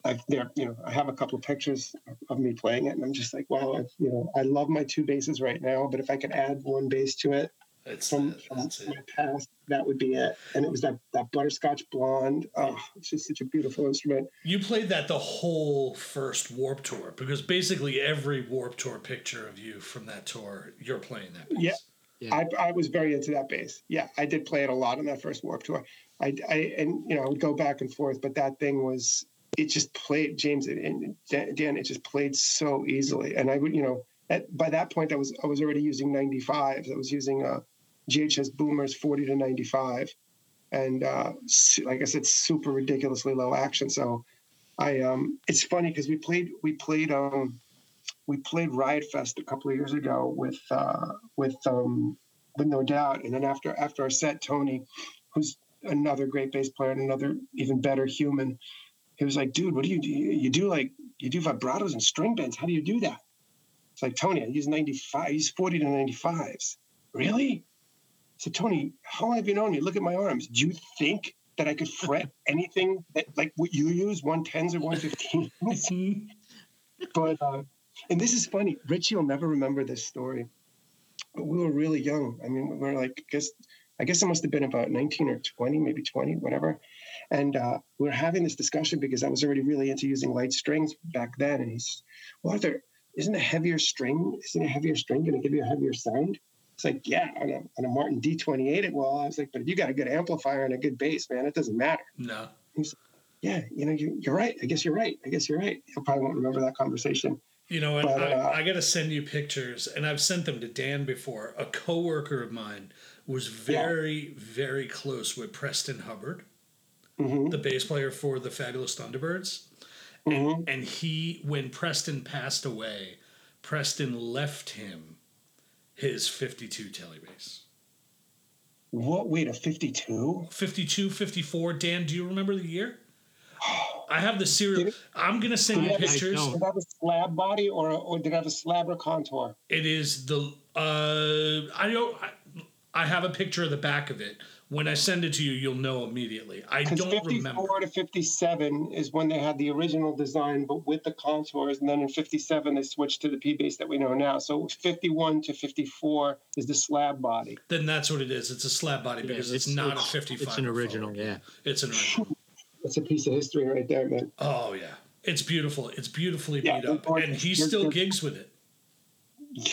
I've there, you know, I have a couple of pictures of me playing it, and I'm just like, wow, I, you know, I love my two basses right now, but if I could add one bass to it, It's from, that- from that's it. my past, that would be it. And it was that that butterscotch blonde. Oh, it's just such a beautiful instrument. You played that the whole first Warp Tour because basically every Warp Tour picture of you from that tour, you're playing that. Bass. Yeah. Yeah. I, I was very into that bass. Yeah, I did play it a lot on that first Warp Tour. I, I and you know I would go back and forth, but that thing was it just played James and Dan. Dan, It just played so easily, and I would you know at, by that point I was I was already using 95s. I was using uh, GHS Boomers 40 to 95, and uh, like I said, super ridiculously low action. So I um it's funny because we played we played um we played Riot Fest a couple of years ago with uh, with um, with No Doubt, and then after after our set, Tony, who's another great bass player and another even better human, he was like, "Dude, what do you do? You do like you do vibratos and string bends. How do you do that?" It's like Tony, I use ninety five. I use forty to ninety fives. Really? Said, Tony, how long have you known me? Look at my arms. Do you think that I could fret [laughs] anything that like what you use, one tens or one fifteens? [laughs] but uh, and this is funny. Richie will never remember this story, but we were really young. I mean, we were like, I guess, I guess it must have been about nineteen or twenty, maybe twenty, whatever. And uh, we were having this discussion because I was already really into using light strings back then. And he's, well, Arthur, isn't a heavier string, isn't a heavier string going to give you a heavier sound? It's like, yeah, on a, on a Martin D28, it will. I was like, but if you got a good amplifier and a good bass, man, it doesn't matter No. He's yeah, you know, you, you're right. I guess you're right. I guess you're right. He'll probably won't remember that conversation. You know what? But, I, uh, I got to send you pictures, and I've sent them to Dan before. A coworker of mine was very, very close with Preston Hubbard, hmm the bass player for the Fabulous Thunderbirds. hmm And he, when Preston passed away, Preston left him his 52 telly bass. What? Wait, a 52? 52, 54. Dan, do you remember the year? I have the serial. Did I'm going to send you pictures. Did it have a slab body or, or did it have a slab or contour? It is the uh I don't I, I have a picture of the back of it. When I send it to you, you'll know immediately. I Because don't 54 remember. to 57 is when they had the original design, but with the contours. And then in 57, they switched to the P bass that we know now. So 51 to 54 is the slab body. Then that's what it is. It's a slab body because it's, not a 55. It's an original, forward. yeah. It's an original. That's a piece of history right there, man. oh yeah, it's beautiful. It's beautifully Yeah, beat up, and he still gigs with it. Yeah,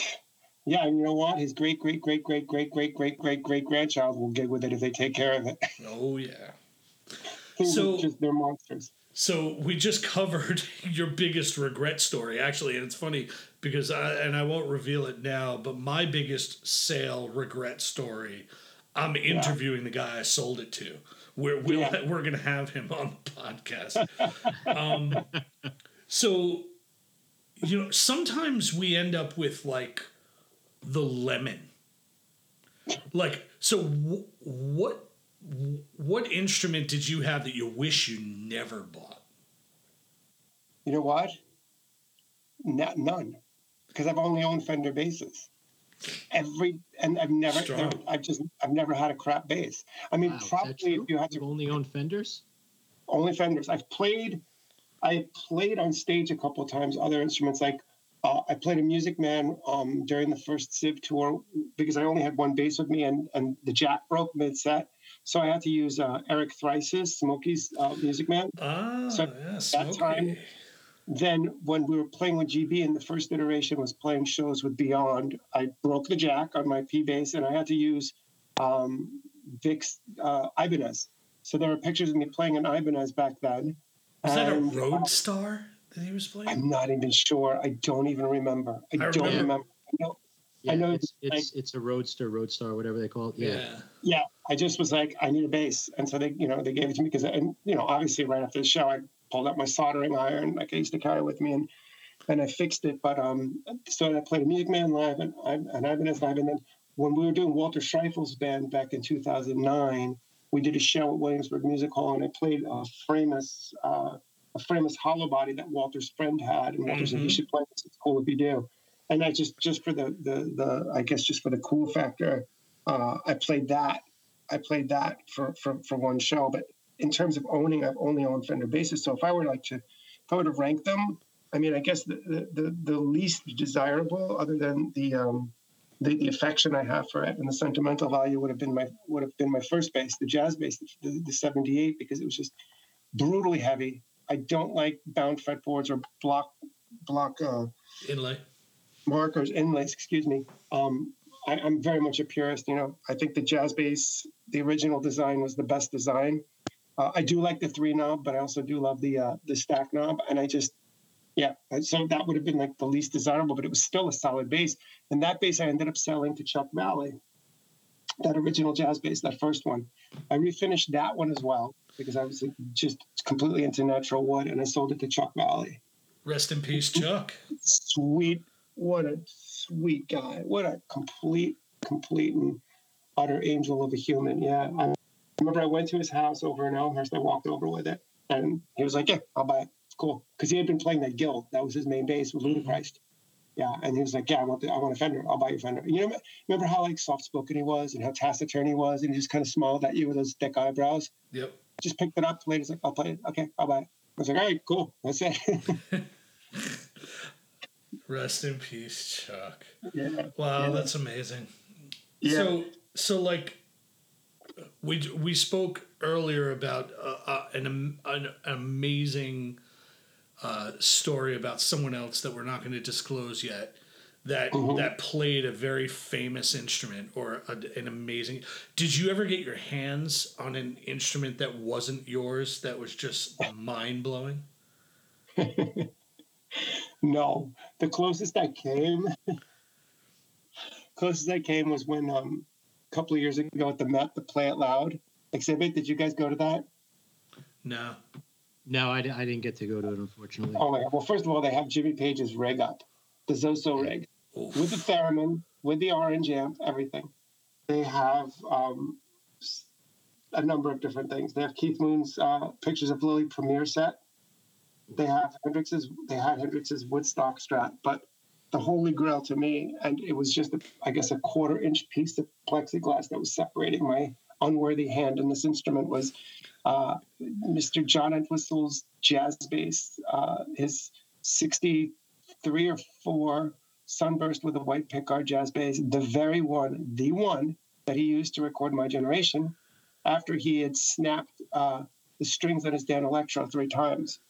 and you know what? His great, great, great, great, great, great, great, great, great grandchild will get with it if they take care of it. Oh yeah. [laughs] So- just they're monsters. So we just [laughs] covered your biggest regret story, actually, and it's funny because I and I won't reveal it now, but my biggest sale regret story, I'm interviewing the guy I sold it to. We're we'll, Yeah. we're gonna have him on the podcast. [laughs] um, so, you know, sometimes we end up with like the lemon. Like, so w- what what instrument did you have that you wish you never bought? You know what? Not none, because I've only owned Fender basses. Every and I've never, Strong. I've just, I've never had a crap bass. I mean, Wow, probably if you had You've only owned Fenders? only Fenders. I've played, I played on stage a couple of times. Other instruments like uh, I played a Music Man um, during the first Civ tour because I only had one bass with me, and and the jack broke mid set, so I had to use uh, Eric Thrice's Smokey's uh, Music Man. Ah, So yeah, that Smokey. time- then when we were playing with GB and the first iteration was playing shows with Beyond, I broke the jack on my P bass and I had to use um, Vic's uh, Ibanez. So there are pictures of me playing an Ibanez back then. Was that a And, uh, Roadstar? That he was playing? I'm not even sure. I don't even remember. I, I don't remember. remember. I know, Yeah, I know it's it's it's, it's a roadster, roadstar, whatever they call it. Yeah. yeah. yeah, I just was like, I need a bass, and so they, you know, they gave it to me because, and you know, obviously right after the show, I pulled out my soldering iron, like I used to carry with me, and and I fixed it. But um, so I played a Music Man live, and I and, and Ibanez live, and then when we were doing Walter Schreifels' band back in 2009, we did a show at Williamsburg Music Hall, and I played a famous. Uh, a famous hollow body that Walter's friend had, and Walter said, "You Mhm. should play this. It's cool if you do." And I just, just for the, the, the, I guess, just for the cool factor, uh, I played that. I played that for, for, for one show. But in terms of owning, I've only owned Fender basses. So if I were like to, if I were to rank them, I mean, I guess the, the, the, the least desirable, other than the, um, the, the affection I have for it and the sentimental value would have been my would have been my first bass, the jazz bass, the, the 78, because it was just brutally heavy. I don't like bound fretboards or block block uh, Inlay. markers, inlays, excuse me. Um, I, I'm very much a purist. You know, I think the jazz bass, the original design was the best design. Uh, I do like the three knob, but I also do love the uh, the stack knob. And I just, yeah, so that would have been like the least desirable, but it was still a solid bass. And that bass I ended up selling to Chuck Valle. That original jazz bass, that first one, I refinished that one as well because I was just completely into natural wood, and I sold it to Chuck Valle. Rest in peace, Chuck. sweet what a sweet guy. What a complete complete and utter angel of a human yeah. I remember i went to his house over in elmhurst. I walked over with it and he was like yeah i'll buy it. It's cool. Because he had been playing that guild. That was his main bass with mm-hmm. Ludichrist. Yeah and he was like yeah i want the, i want a fender. I'll buy your fender. You know remember how like soft spoken he was and how taciturn he was and he just kind of smiled at you with those thick eyebrows? Yep. Just picked it up. He's like i'll play it okay i'll buy it i was like all right cool that's it [laughs] Rest in peace, Chuck. yeah Wow, Yeah. that's amazing. Yeah. So, so like, we we spoke earlier about uh, uh, an an amazing uh, story about someone else that we're not going to disclose yet. That Mhm. that played a very famous instrument or a, an amazing. Did you ever get your hands on an instrument that wasn't yours that was just mind blowing? [laughs] No, the closest I came, [laughs] closest I came was when um, a couple of years ago at the Met, the Play It Loud exhibit. Did you guys go to that? No. No, I, I didn't get to go to it, unfortunately. Oh my God! Well, first of all, they have Jimmy Page's rig up, the Zoso rig, Oof. with the theremin, with the orange amp, everything. They have um, a number of different things. They have Keith Moon's uh, pictures of Lily Premier set. They have Hendrix's. They had Hendrix's Woodstock Strat, but the holy grail to me, and it was just, a, I guess, a quarter inch piece of plexiglass that was separating my unworthy hand and this instrument was uh, Mr. John Entwistle's jazz bass, uh, his 63 or 4 Sunburst with a white pickguard jazz bass, the very one, the one that he used to record My Generation after he had snapped uh, the strings on his Danelectro three times.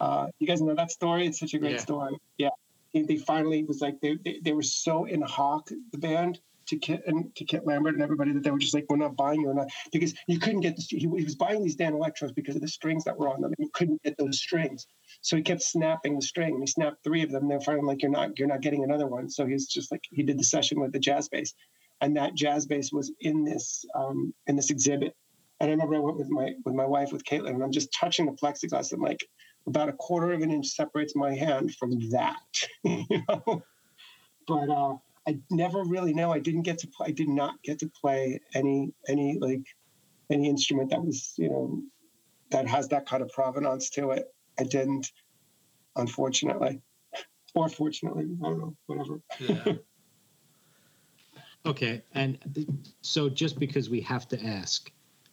Uh, you guys know that story? It's such a great Yeah. story. Yeah. He, they finally was like, they, they, they were so in hock, the band, to Kit and to Kit Lambert and everybody that they were just like, we're not buying you, we're not because you couldn't get the he, he was buying these Danelectros because of the strings that were on them. And you couldn't get those strings, so he kept snapping the string. And he snapped three of them. And they're finally like, you're not you're not getting another one. So he's just like he did the session with the jazz bass, and that jazz bass was in this um, in this exhibit. And I remember I went with my with my wife with Caitlin, and I'm just touching the plexiglass. I'm like, about a quarter of an inch separates my hand from that, [laughs] you know. But uh, I never really know. I didn't get to play. I did not get to play any any like any instrument that was you know that has that kind of provenance to it. I didn't, unfortunately, or fortunately. I don't know. Whatever. Yeah. [laughs] Okay, and th- so just because we have to ask,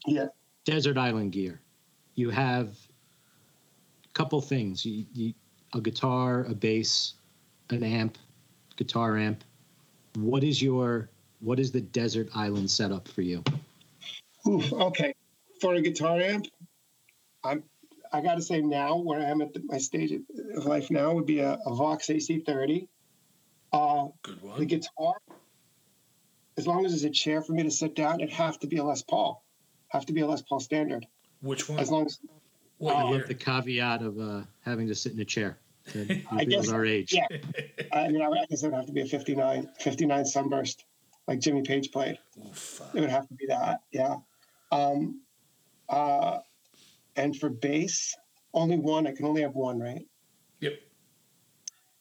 Yeah. desert island gear, you have a couple things: you, you, a guitar, a bass, an amp, guitar amp. What is your what is the desert island setup for you? Oof, okay. For a guitar amp, I'm. I got to say now, where I am at the, my stage of life now, would be a, a Vox AC30. Uh, Good one. the guitar, as long as there's a chair for me to sit down, it'd have to be a Les Paul. Have to be a Les Paul standard. Which one? As long as What I love the caveat of uh, having to sit in a chair. [laughs] That I guess- our age. Yeah. I mean, I would- I guess it would have to be a 59, 59 sunburst, like Jimmy Page played. Oof. It would have to be that, yeah. Um, uh, and for bass, only one. I can only have one, right? Yep.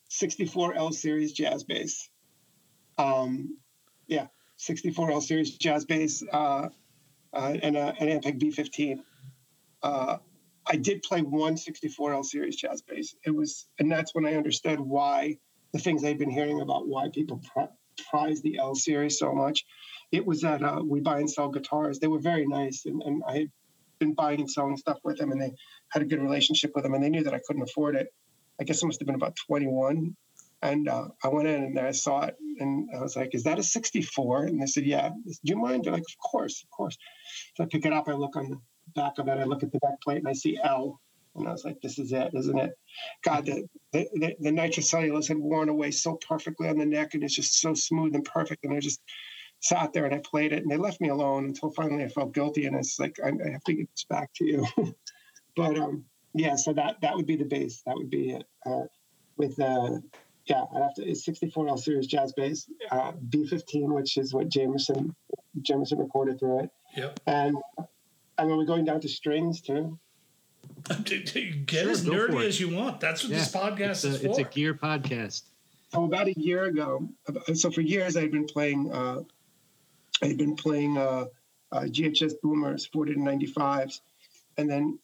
64 L series jazz bass. Um, yeah, 64 L series jazz bass uh, uh, and a, an Ampeg B15. I did play one 64 L series jazz bass. It was, and that's when I understood why the things I'd been hearing about why people pri- prize the L series so much. It was that uh, we buy and sell guitars. They were very nice, and, and I had been buying and selling stuff with them, and they had a good relationship with them, and they knew that I couldn't afford it. I guess I must have been about 21. And uh, I went in and I saw it, and I was like, "Is that a 64?" And they said, "Yeah." Do you mind? They're like, "Of course, of course." So I pick it up. I look on the back of it. I look at the back plate, and I see L. And I was like, "This is it, isn't it?" God, the the, the, the nitrocellulose had worn away so perfectly on the neck, and it's just so smooth and perfect. And I just sat there and I played it, and they left me alone until finally I felt guilty, and it's like I, I have to get this back to you. [laughs] but um, yeah, so that that would be the bass. That would be it. Uh, with uh, yeah, I have to. It's 64 L series jazz bass, uh, B15, which is what Jamerson Jamerson recorded through it, Yep. and I mean we're going down to strings too. [laughs] Get Sure, as nerdy as you want. That's what this podcast it's is a, it's a gear podcast. So about a year ago, so for years I'd been playing, uh, I'd been playing uh, uh, GHS Boomers 40 to 95s, and then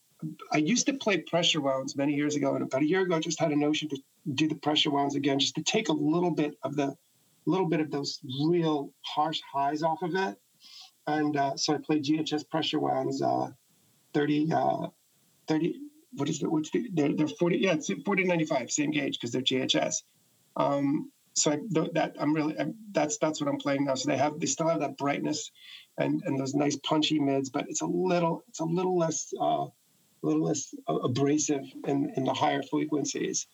I used to play pressure wounds many years ago. And about a year ago, I just had a notion to do the pressure wounds again, just to take a little bit of the, little bit of those real harsh highs off of it. And uh, so I played GHS pressure wounds, uh, 30, uh, 30. What is it? What's the? They're, they're 40. Yeah, it's 40 95, same gauge because they're GHS. Um, so I, th- that I'm really I'm, that's that's what I'm playing now. So they have they still have that brightness and and those nice punchy mids, but it's a little it's a little less uh, a little less abrasive in in the higher frequencies.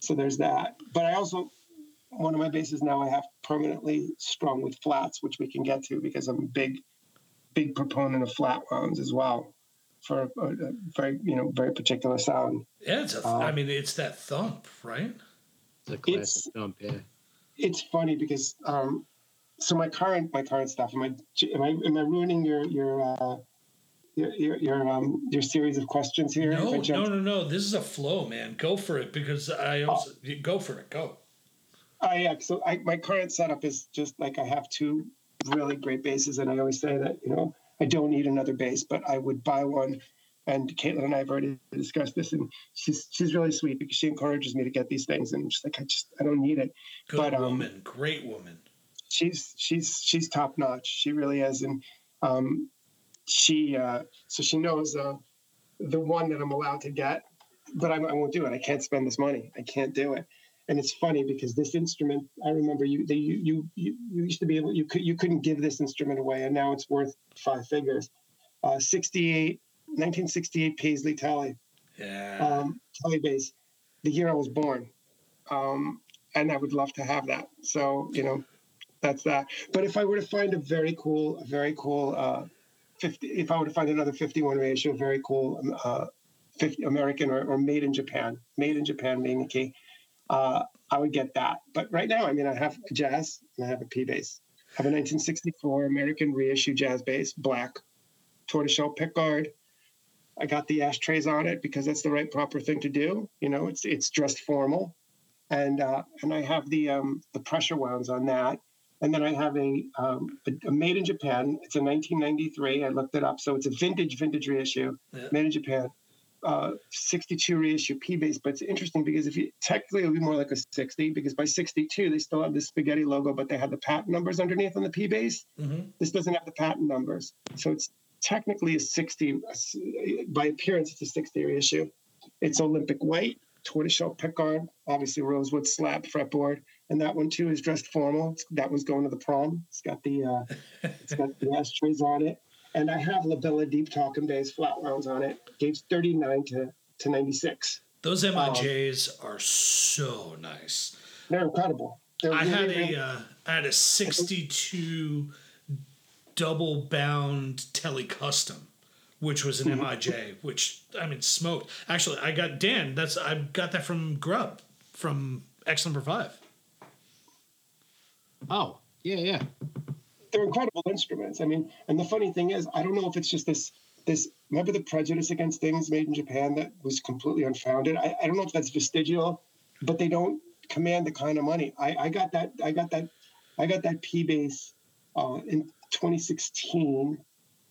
So there's that. But I also one of my basses now I have permanently strung with flats, which we can get to because I'm a big big proponent of flat wounds as well for a, a very you know very particular sound. Yeah, it's a. Uh, I mean, it's that thump, right? It's a It's- thump, yeah. it's funny because um, so my current my current stuff am I am I am I ruining your your uh, your your your, um, your series of questions here? No, no, no, no. This is a flow, man. Go for it because I also go for it. Go. Oh yeah. So I, my current setup is just like I have two really great basses, and I always say that you know I don't need another bass, but I would buy one. And Caitlin and I have already discussed this, and she's she's really sweet because she encourages me to get these things, and she's like, I just I don't need it. Good But, um, woman. Great woman. she's she's she's top notch. She really is, and um, she uh, so she knows uh, the one that I'm allowed to get, but I, I won't do it. I can't spend this money. I can't do it. And it's funny because this instrument, I remember you they, you, you you used to be able you could you couldn't give this instrument away, and now it's worth five figures. Uh, 68, 1968 Paisley tally Yeah. um, Kelly bass, the year I was born. Um, and I would love to have that. So, you know, that's that. But if I were to find a very cool, a very cool, uh, 50, if I were to find another 51 ratio, very cool, um, uh, 50 American or, or made in Japan, made in Japan being the key, uh, I would get that. But right now, I mean, I have a jazz and I have a P bass. I have a 1964 American reissue jazz bass, black, tortoiseshell pickguard. I got the ashtrays on it because that's the right proper thing to do. You know, it's it's dressed formal, and uh, and I have the um, the pressure wounds on that, and then I have a, um, a, a made in Japan. It's a 1993. I looked it up, so it's a vintage vintage reissue, Yeah. made in Japan. Uh, 62 reissue P bass, but it's interesting because if you technically it would be more like a 60 because by 62 they still have the spaghetti logo, but they have the patent numbers underneath on the P bass. hmm This doesn't have the patent numbers, so it's technically a 60 by appearance it's a 60 reissue. It's olympic white tortoiseshell pickguard obviously rosewood slab fretboard and that one too is dressed formal. That one's going to the prom. It's got the uh, it's got the [laughs] ashtrays on it and i have La Bella deep talking bass flat rounds on it gauge 39 to to 96 Those MIJs are so nice. they're incredible they're I had really, a uh, I had a '62 double bound tele custom which was an MIJ, which I mean smoked. Actually, I got Dan. That's I got that from Grub from X number five. Oh, yeah, yeah. They're incredible instruments. I mean, and the funny thing is, I don't know if it's just this this remember the prejudice against things made in Japan that was completely unfounded. I, I don't know if that's vestigial, but they don't command the kind of money. I, I got that I got that I got that P bass uh, in 2016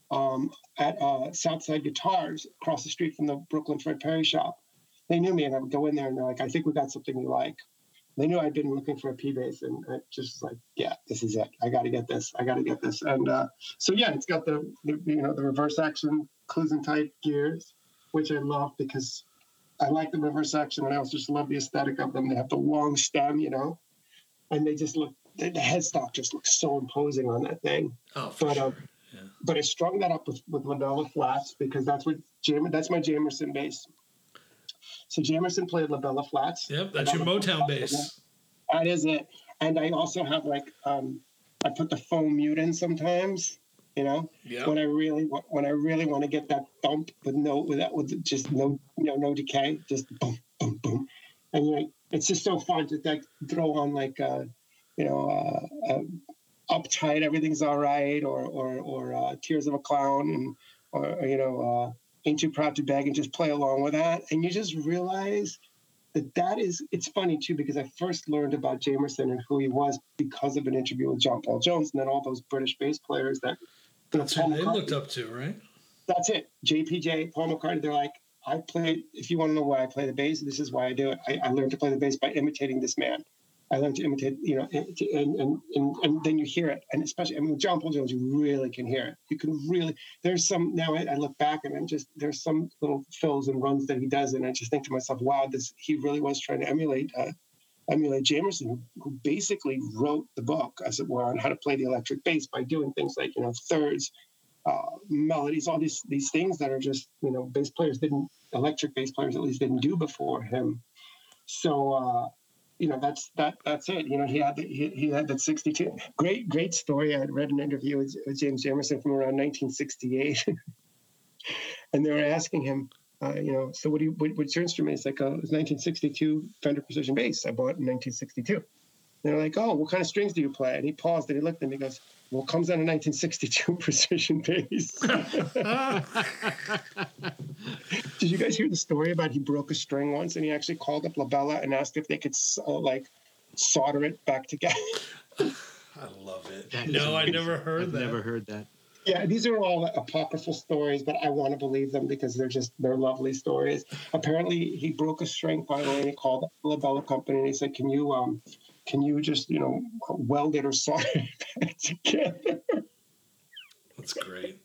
um, at uh, Southside Guitars across the street from the Brooklyn Fred Perry shop. They knew me, and I would go in there and they're like, "I think we got something you like." They knew I'd been looking for a P bass, and I just was like, "Yeah, this is it. I got to get this. I got to get this." And uh, so yeah, it's got the, the you know the reverse action Kluson type gears, which I love because I like the reverse action, and I also just love the aesthetic of them. They have the long stem, you know, and they just look. The, the headstock just looks so imposing on that thing. Oh, for But sure. um, but I strung that up with with La Bella flats because that's what Jam that's my Jamerson bass. So Jamerson played La Bella flats. Yep, that's your Motown bass. That is it. And I also have like um, I put the foam mute in sometimes. You know, Yep. when I really when I really want to get that thump with no with that with just no you know no decay, just boom boom boom, and know, it's just so fun to like throw on like uh, you know uh, uh, uptight everything's all right or or or uh, tears of a clown and or, or, you know ain't too proud to beg and just play along with that and you just realize that that is it's funny too because I first learned about Jamerson and who he was because of an interview with John Paul Jones and then all those British bass players that That's who they McCartney- looked up to, right? that's it. JPJ, Paul McCartney, they're like, I play, if you want to know why I play the bass, this is why I do it. I, I learned to play the bass by imitating this man. I learned to imitate, you know, and, and, and, and then you hear it. And especially, I mean, John Paul Jones, you really can hear it. You can really, there's some, now I, I look back and I'm just, there's some little fills and runs that he does. And I just think to myself, wow, this, he really was trying to emulate, uh, emulate Jamerson, who, basically wrote the book, as it were, on how to play the electric bass by doing things like, you know, thirds, uh, melodies, all these these things that are just you know bass players didn't electric bass players at least didn't do before him. So uh, you know that's that that's it. You know he had the, he, he had that sixty two great great story. I had read an interview with, with James Jamerson from around nineteen sixty eight, [laughs] and they were asking him. Uh, you know, so what do you what, what's your instrument? It's like uh, it's 1962 Fender Precision bass I bought in 1962. They're like, oh, what kind of strings do you play? And he paused and he looked at me and he goes, well, it comes out a 1962 [laughs] precision bass. [laughs] Did you guys hear the story about he broke a string once and he actually called up La Bella and asked if they could uh, like solder it back together? [laughs] I love it. That is no, I never heard I've that. never heard that. yeah, these are all apocryphal stories, but I want to believe them because they're just they're lovely stories. Apparently, he broke a string finally and he called up the La Bella company and he said, "Can you um, can you just you know weld it or solder it [laughs] together?" That's great.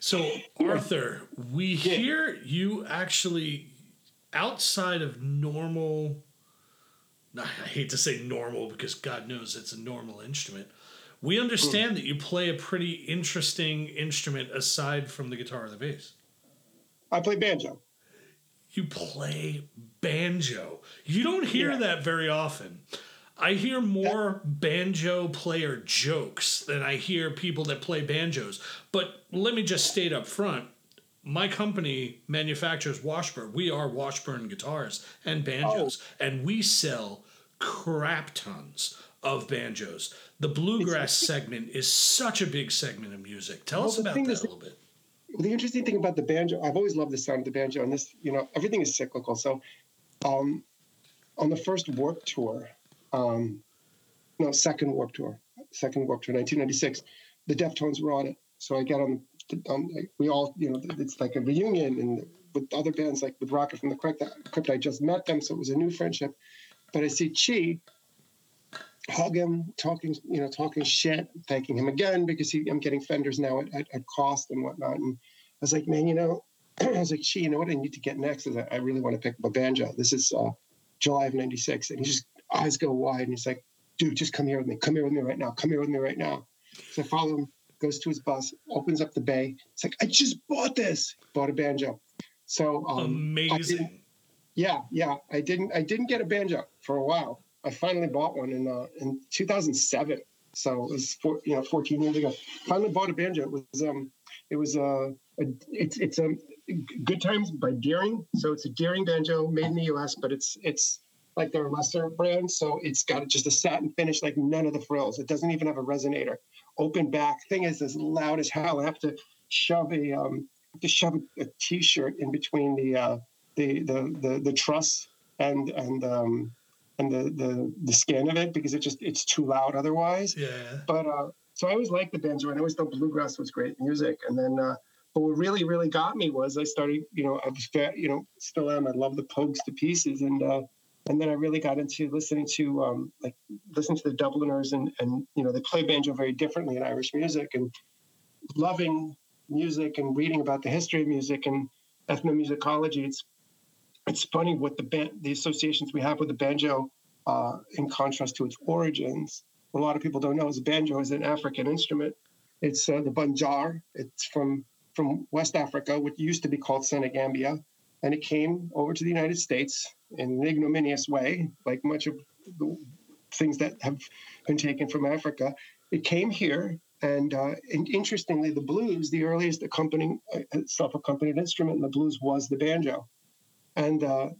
So, [laughs] Arthur, we hear you actually outside of normal. I hate to say normal because God knows it's a normal instrument. We mm-hmm. understand that you play a pretty interesting instrument aside from the guitar or the bass. I play banjo. You play banjo. You don't hear Yeah. that very often. I hear more banjo player jokes than I hear people that play banjos. But let me just state up front my company manufactures Washburn. We are Washburn guitars and banjos, and we sell crap tons of banjos. The bluegrass segment is such a big segment of music. Tell Well, us about that is- a little bit. the interesting thing about the banjo, I've always loved the sound of the banjo, and this, you know, everything is cyclical. So, um, on the first Warp Tour, um, no, second Warp Tour, second Warp Tour, 1996, the Deftones were on it. So I get on, um, we all, you know, it's like a reunion, and with other bands, like with Rocket from the Crypt, I just met them, so it was a new friendship. But I see Chi, hug him, talking, you know, talking shit, thanking him again because he, I'm getting fenders now at, at, at cost and whatnot. And I was like, man, you know, [clears throat] I was like, gee, you know what I need to get next is I, I really want to pick up a banjo. This is uh, July of 96. And he just eyes go wide and he's like, dude, just come here with me. Come here with me right now. Come here with me right now. So I follow him, goes to his bus, opens up the bay. It's like, I just bought this. Bought a banjo. So um, Amazing. yeah, yeah. I didn't I didn't get a banjo for a while. I finally bought one in uh, in 2007. So it was four, you know 14 years ago. Finally bought a banjo. It was um It was a, a it's it's a Good Times by Deering. So it's a Deering banjo made in the U.S., but it's it's like their lesser brand. So it's got just a satin finish, like none of the frills. It doesn't even have a resonator. Open back. Thing is, as loud as hell. I have to shove a um, to shove a, a t-shirt in between the uh, the, the the the truss and and um, and the, the the skin of it because it just it's too loud otherwise. Yeah. But uh, so I always liked the banjo, and I always thought bluegrass was great music. And then, uh, but what really really got me was I started, you know, I was you know still am. I love the Pogues to pieces, and uh, and then I really got into listening to um, like listening to the Dubliners, and and you know they play banjo very differently in Irish music, and loving music and reading about the history of music and ethnomusicology. It's it's funny what the band, the associations we have with the banjo, uh, in contrast to its origins. A lot of people don't know is banjo is an African instrument. It's uh, the banjar. It's from from West Africa, which used to be called Senegambia, and it came over to the United States in an ignominious way, like much of the things that have been taken from Africa. It came here, and, uh, and interestingly, the blues, the earliest accompanying uh, self-accompanied instrument in the blues was the banjo. And uh,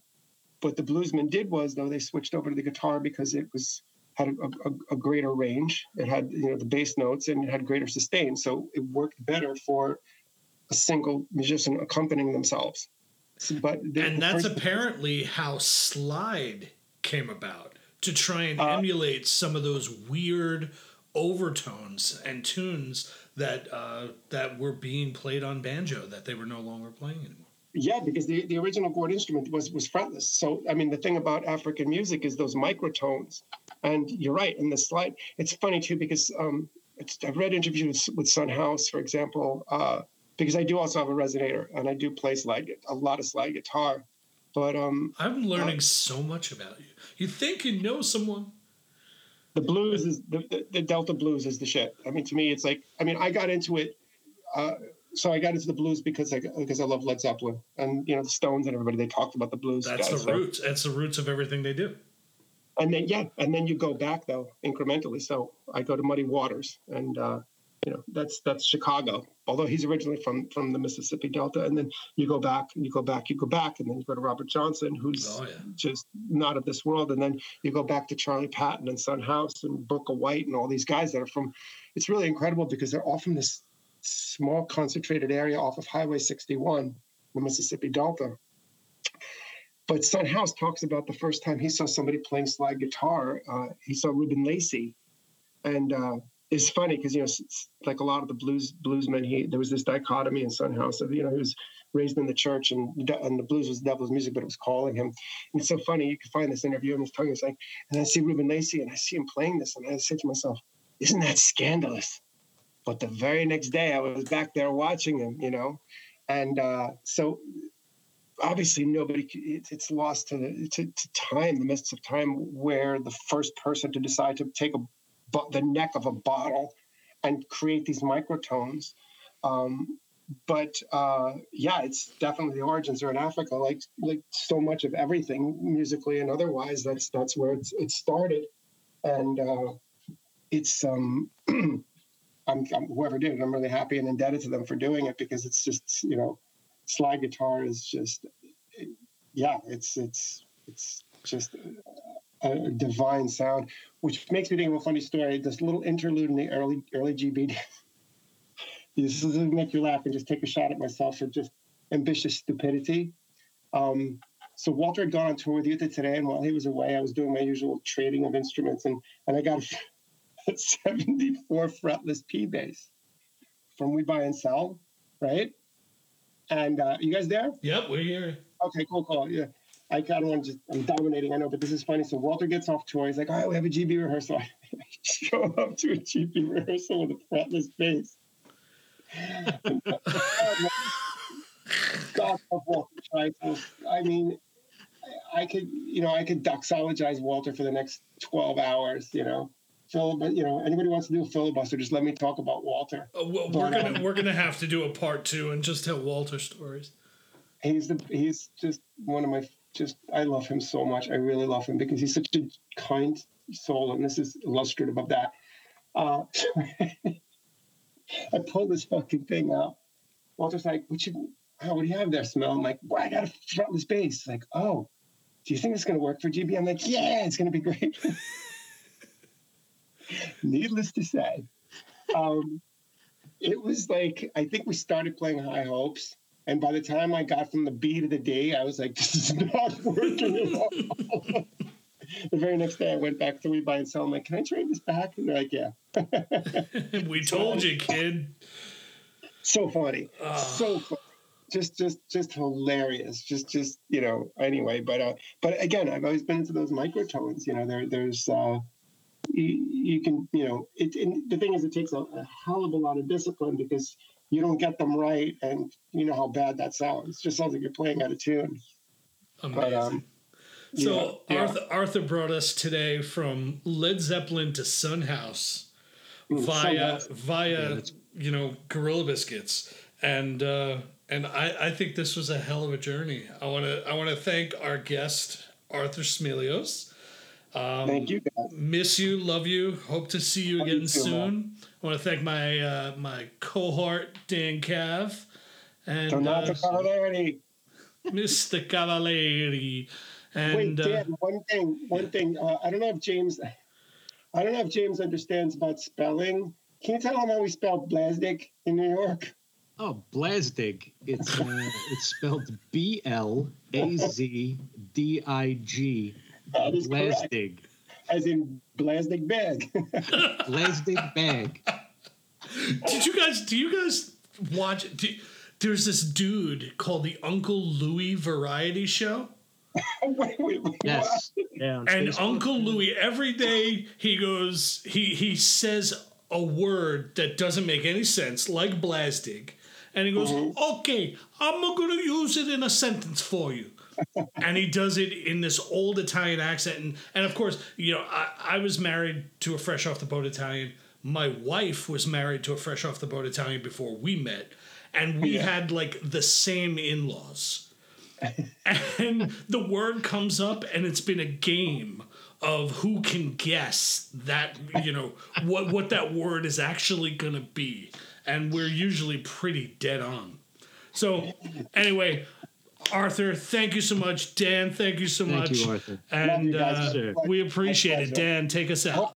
what the bluesmen did was, though, they switched over to the guitar because it was had a, a, a, greater range. It had you know the bass notes and it had greater sustain, so it worked better for a single musician accompanying themselves. But the, and that's first, apparently how slide came about to try and uh, emulate some of those weird overtones and tunes that uh, that were being played on banjo that they were no longer playing anymore. Yeah, because the, the original gourd instrument was was fretless. So I mean, the thing about African music is those microtones, and you're right. In the slide, it's funny too because um, I've read interviews with Son House, for example, uh, because I do also have a resonator and I do play slide a lot of slide guitar. But um, I'm learning uh, so much about you. You think you know someone? The blues is the, the, the Delta blues is the shit. I mean, to me, it's like I mean, I got into it. Uh, so I got into the blues because I because I love Led Zeppelin and you know the Stones and everybody. They talked about the blues. That's guys, the roots. That's the roots of everything they do. And then yeah, and then you go back though incrementally. So I go to Muddy Waters, and uh, you know that's that's Chicago. Although he's originally from from the Mississippi Delta, and then you go back and you go back, you go back, and then you go to Robert Johnson, who's oh, yeah. just not of this world, and then you go back to Charlie Patton and Son House and Booker White and all these guys that are from. It's really incredible because they're all from this small concentrated area off of Highway 61, the Mississippi Delta. But Son House talks about the first time he saw somebody playing slide guitar. Uh, he saw Reuben Lacy, and uh, it's funny because you know, like a lot of the blues bluesmen, he there was this dichotomy in Son House of you know he was raised in the church and and the blues was the devil's music, but it was calling him. And it's so funny you can find this interview in his tongue. It's like, and I see Reuben Lacy and I see him playing this, and I say to myself, isn't that scandalous? But the very next day, I was back there watching him, you know, and uh, so obviously nobody it's lost to, to, to time the mists of time where the first person to decide to take a the neck of a bottle and create these microtones. Um, but uh, yeah it's definitely the origins. Are in africa like like so much of everything musically and otherwise. That's that's where it's it started. And uh, it's um [clears throat] I'm, I'm, whoever did it, I'm really happy and indebted to them for doing it because it's just you know, slide guitar is just, it, yeah, it's it's it's just a, divine sound, which makes me think of a funny story. This little interlude in the early early GBD. [laughs] this is to make you laugh and just take a shot at myself for just ambitious stupidity. Um, so Walter had gone on tour with Youth today, and while he was away, I was doing my usual trading of instruments, and and I got a [laughs] 74 fretless P bass from We Buy and Sell, right? And uh, you guys there? Yep, we're here. Okay, cool, cool. Yeah. I kind of want to just, I'm dominating, I know, but this is funny. So Walter gets off tour. He's like, all right, we have a GB rehearsal. I [laughs] show up to a GB rehearsal with a fretless bass. [laughs] God of Walter I mean, I could, you know, I could doxologize Walter for the next 12 hours, you know but you know, anybody wants to do a filibuster, just let me talk about Walter. Uh, well, we're gonna um, we're gonna have to do a part two and just tell Walter stories. He's the he's just one of my just I love him so much. I really love him because he's such a kind soul, and this is illustrative of that. Uh, [laughs] I pulled this fucking thing out, Walter's like, "What you? Oh, what do you have there, Smell?" I'm like, "Well, I got a frontless bass." Like, "Oh, do you think it's gonna work for GB?" I'm like, "Yeah, it's gonna be great." [laughs] Needless to say, um, it was like I think we started playing High Hopes, and by the time I got from the B to the D, I was like, [laughs] "This is not working at all." [laughs] the very next day, I went back to rebuy and sell. I'm like, "Can I trade this back?" And they're like, "Yeah." [laughs] we told you, kid. so funny, so funny. Just, just, just hilarious. Just, just you know. Anyway, but, uh, but again, I've always been into those microtones. You know, there, there's, uh, you, you can, you know, it. And the thing is, it takes a, a hell of a lot of discipline because you don't get them right, and you know how bad that sounds. It just sounds like you're playing out of tune. Amazing. But um, so yeah, yeah. Arthur, Arthur brought us today from Led Zeppelin to Son House Mm, via Son House. via that's- you know Gorilla Biscuits and uh, and I, I think this was a hell of a journey. I want to I want to thank our guest Arthur Smilios. Um, thank you. Guys. Miss you, love you. Hope to see you Love again you too, soon. I want to thank my uh, my cohort Dan Cav and Donato uh, Cavallari. Mr. Cavalieri. Wait, And uh, Dan, one thing, one thing. Uh, I don't know if James, I don't know if James understands about spelling. Can you tell him how we spell Blasdik in New York? Oh, Blasdig. It's uh, it's spelled B L A Z D I G. That is correct. As in Blasdik bag. [laughs] Blasdig bag. Did you guys? Do you guys watch? Do, there's this dude called the Uncle Louie Variety Show, wait, wait, wait. Yes. Yeah. and Facebook. Uncle Louie every day he goes he he says a word that doesn't make any sense, like blastig, and he goes, mm-hmm. "Okay, I'm gonna use it in a sentence for you." And he does it in this old Italian accent, and and of course, you know, I, I was married to a fresh off the boat Italian. My wife was married to a fresh off the boat Italian before we met, and we Yeah. had like the same in laws. and the word comes up, and it's been a game of who can guess that you know what what that word is actually gonna be, and we're usually pretty dead on. So anyway, Arthur, thank you so much. Dan, thank you so Thank much. you, Arthur. And you guys. uh, we appreciate it. Dan, take us out.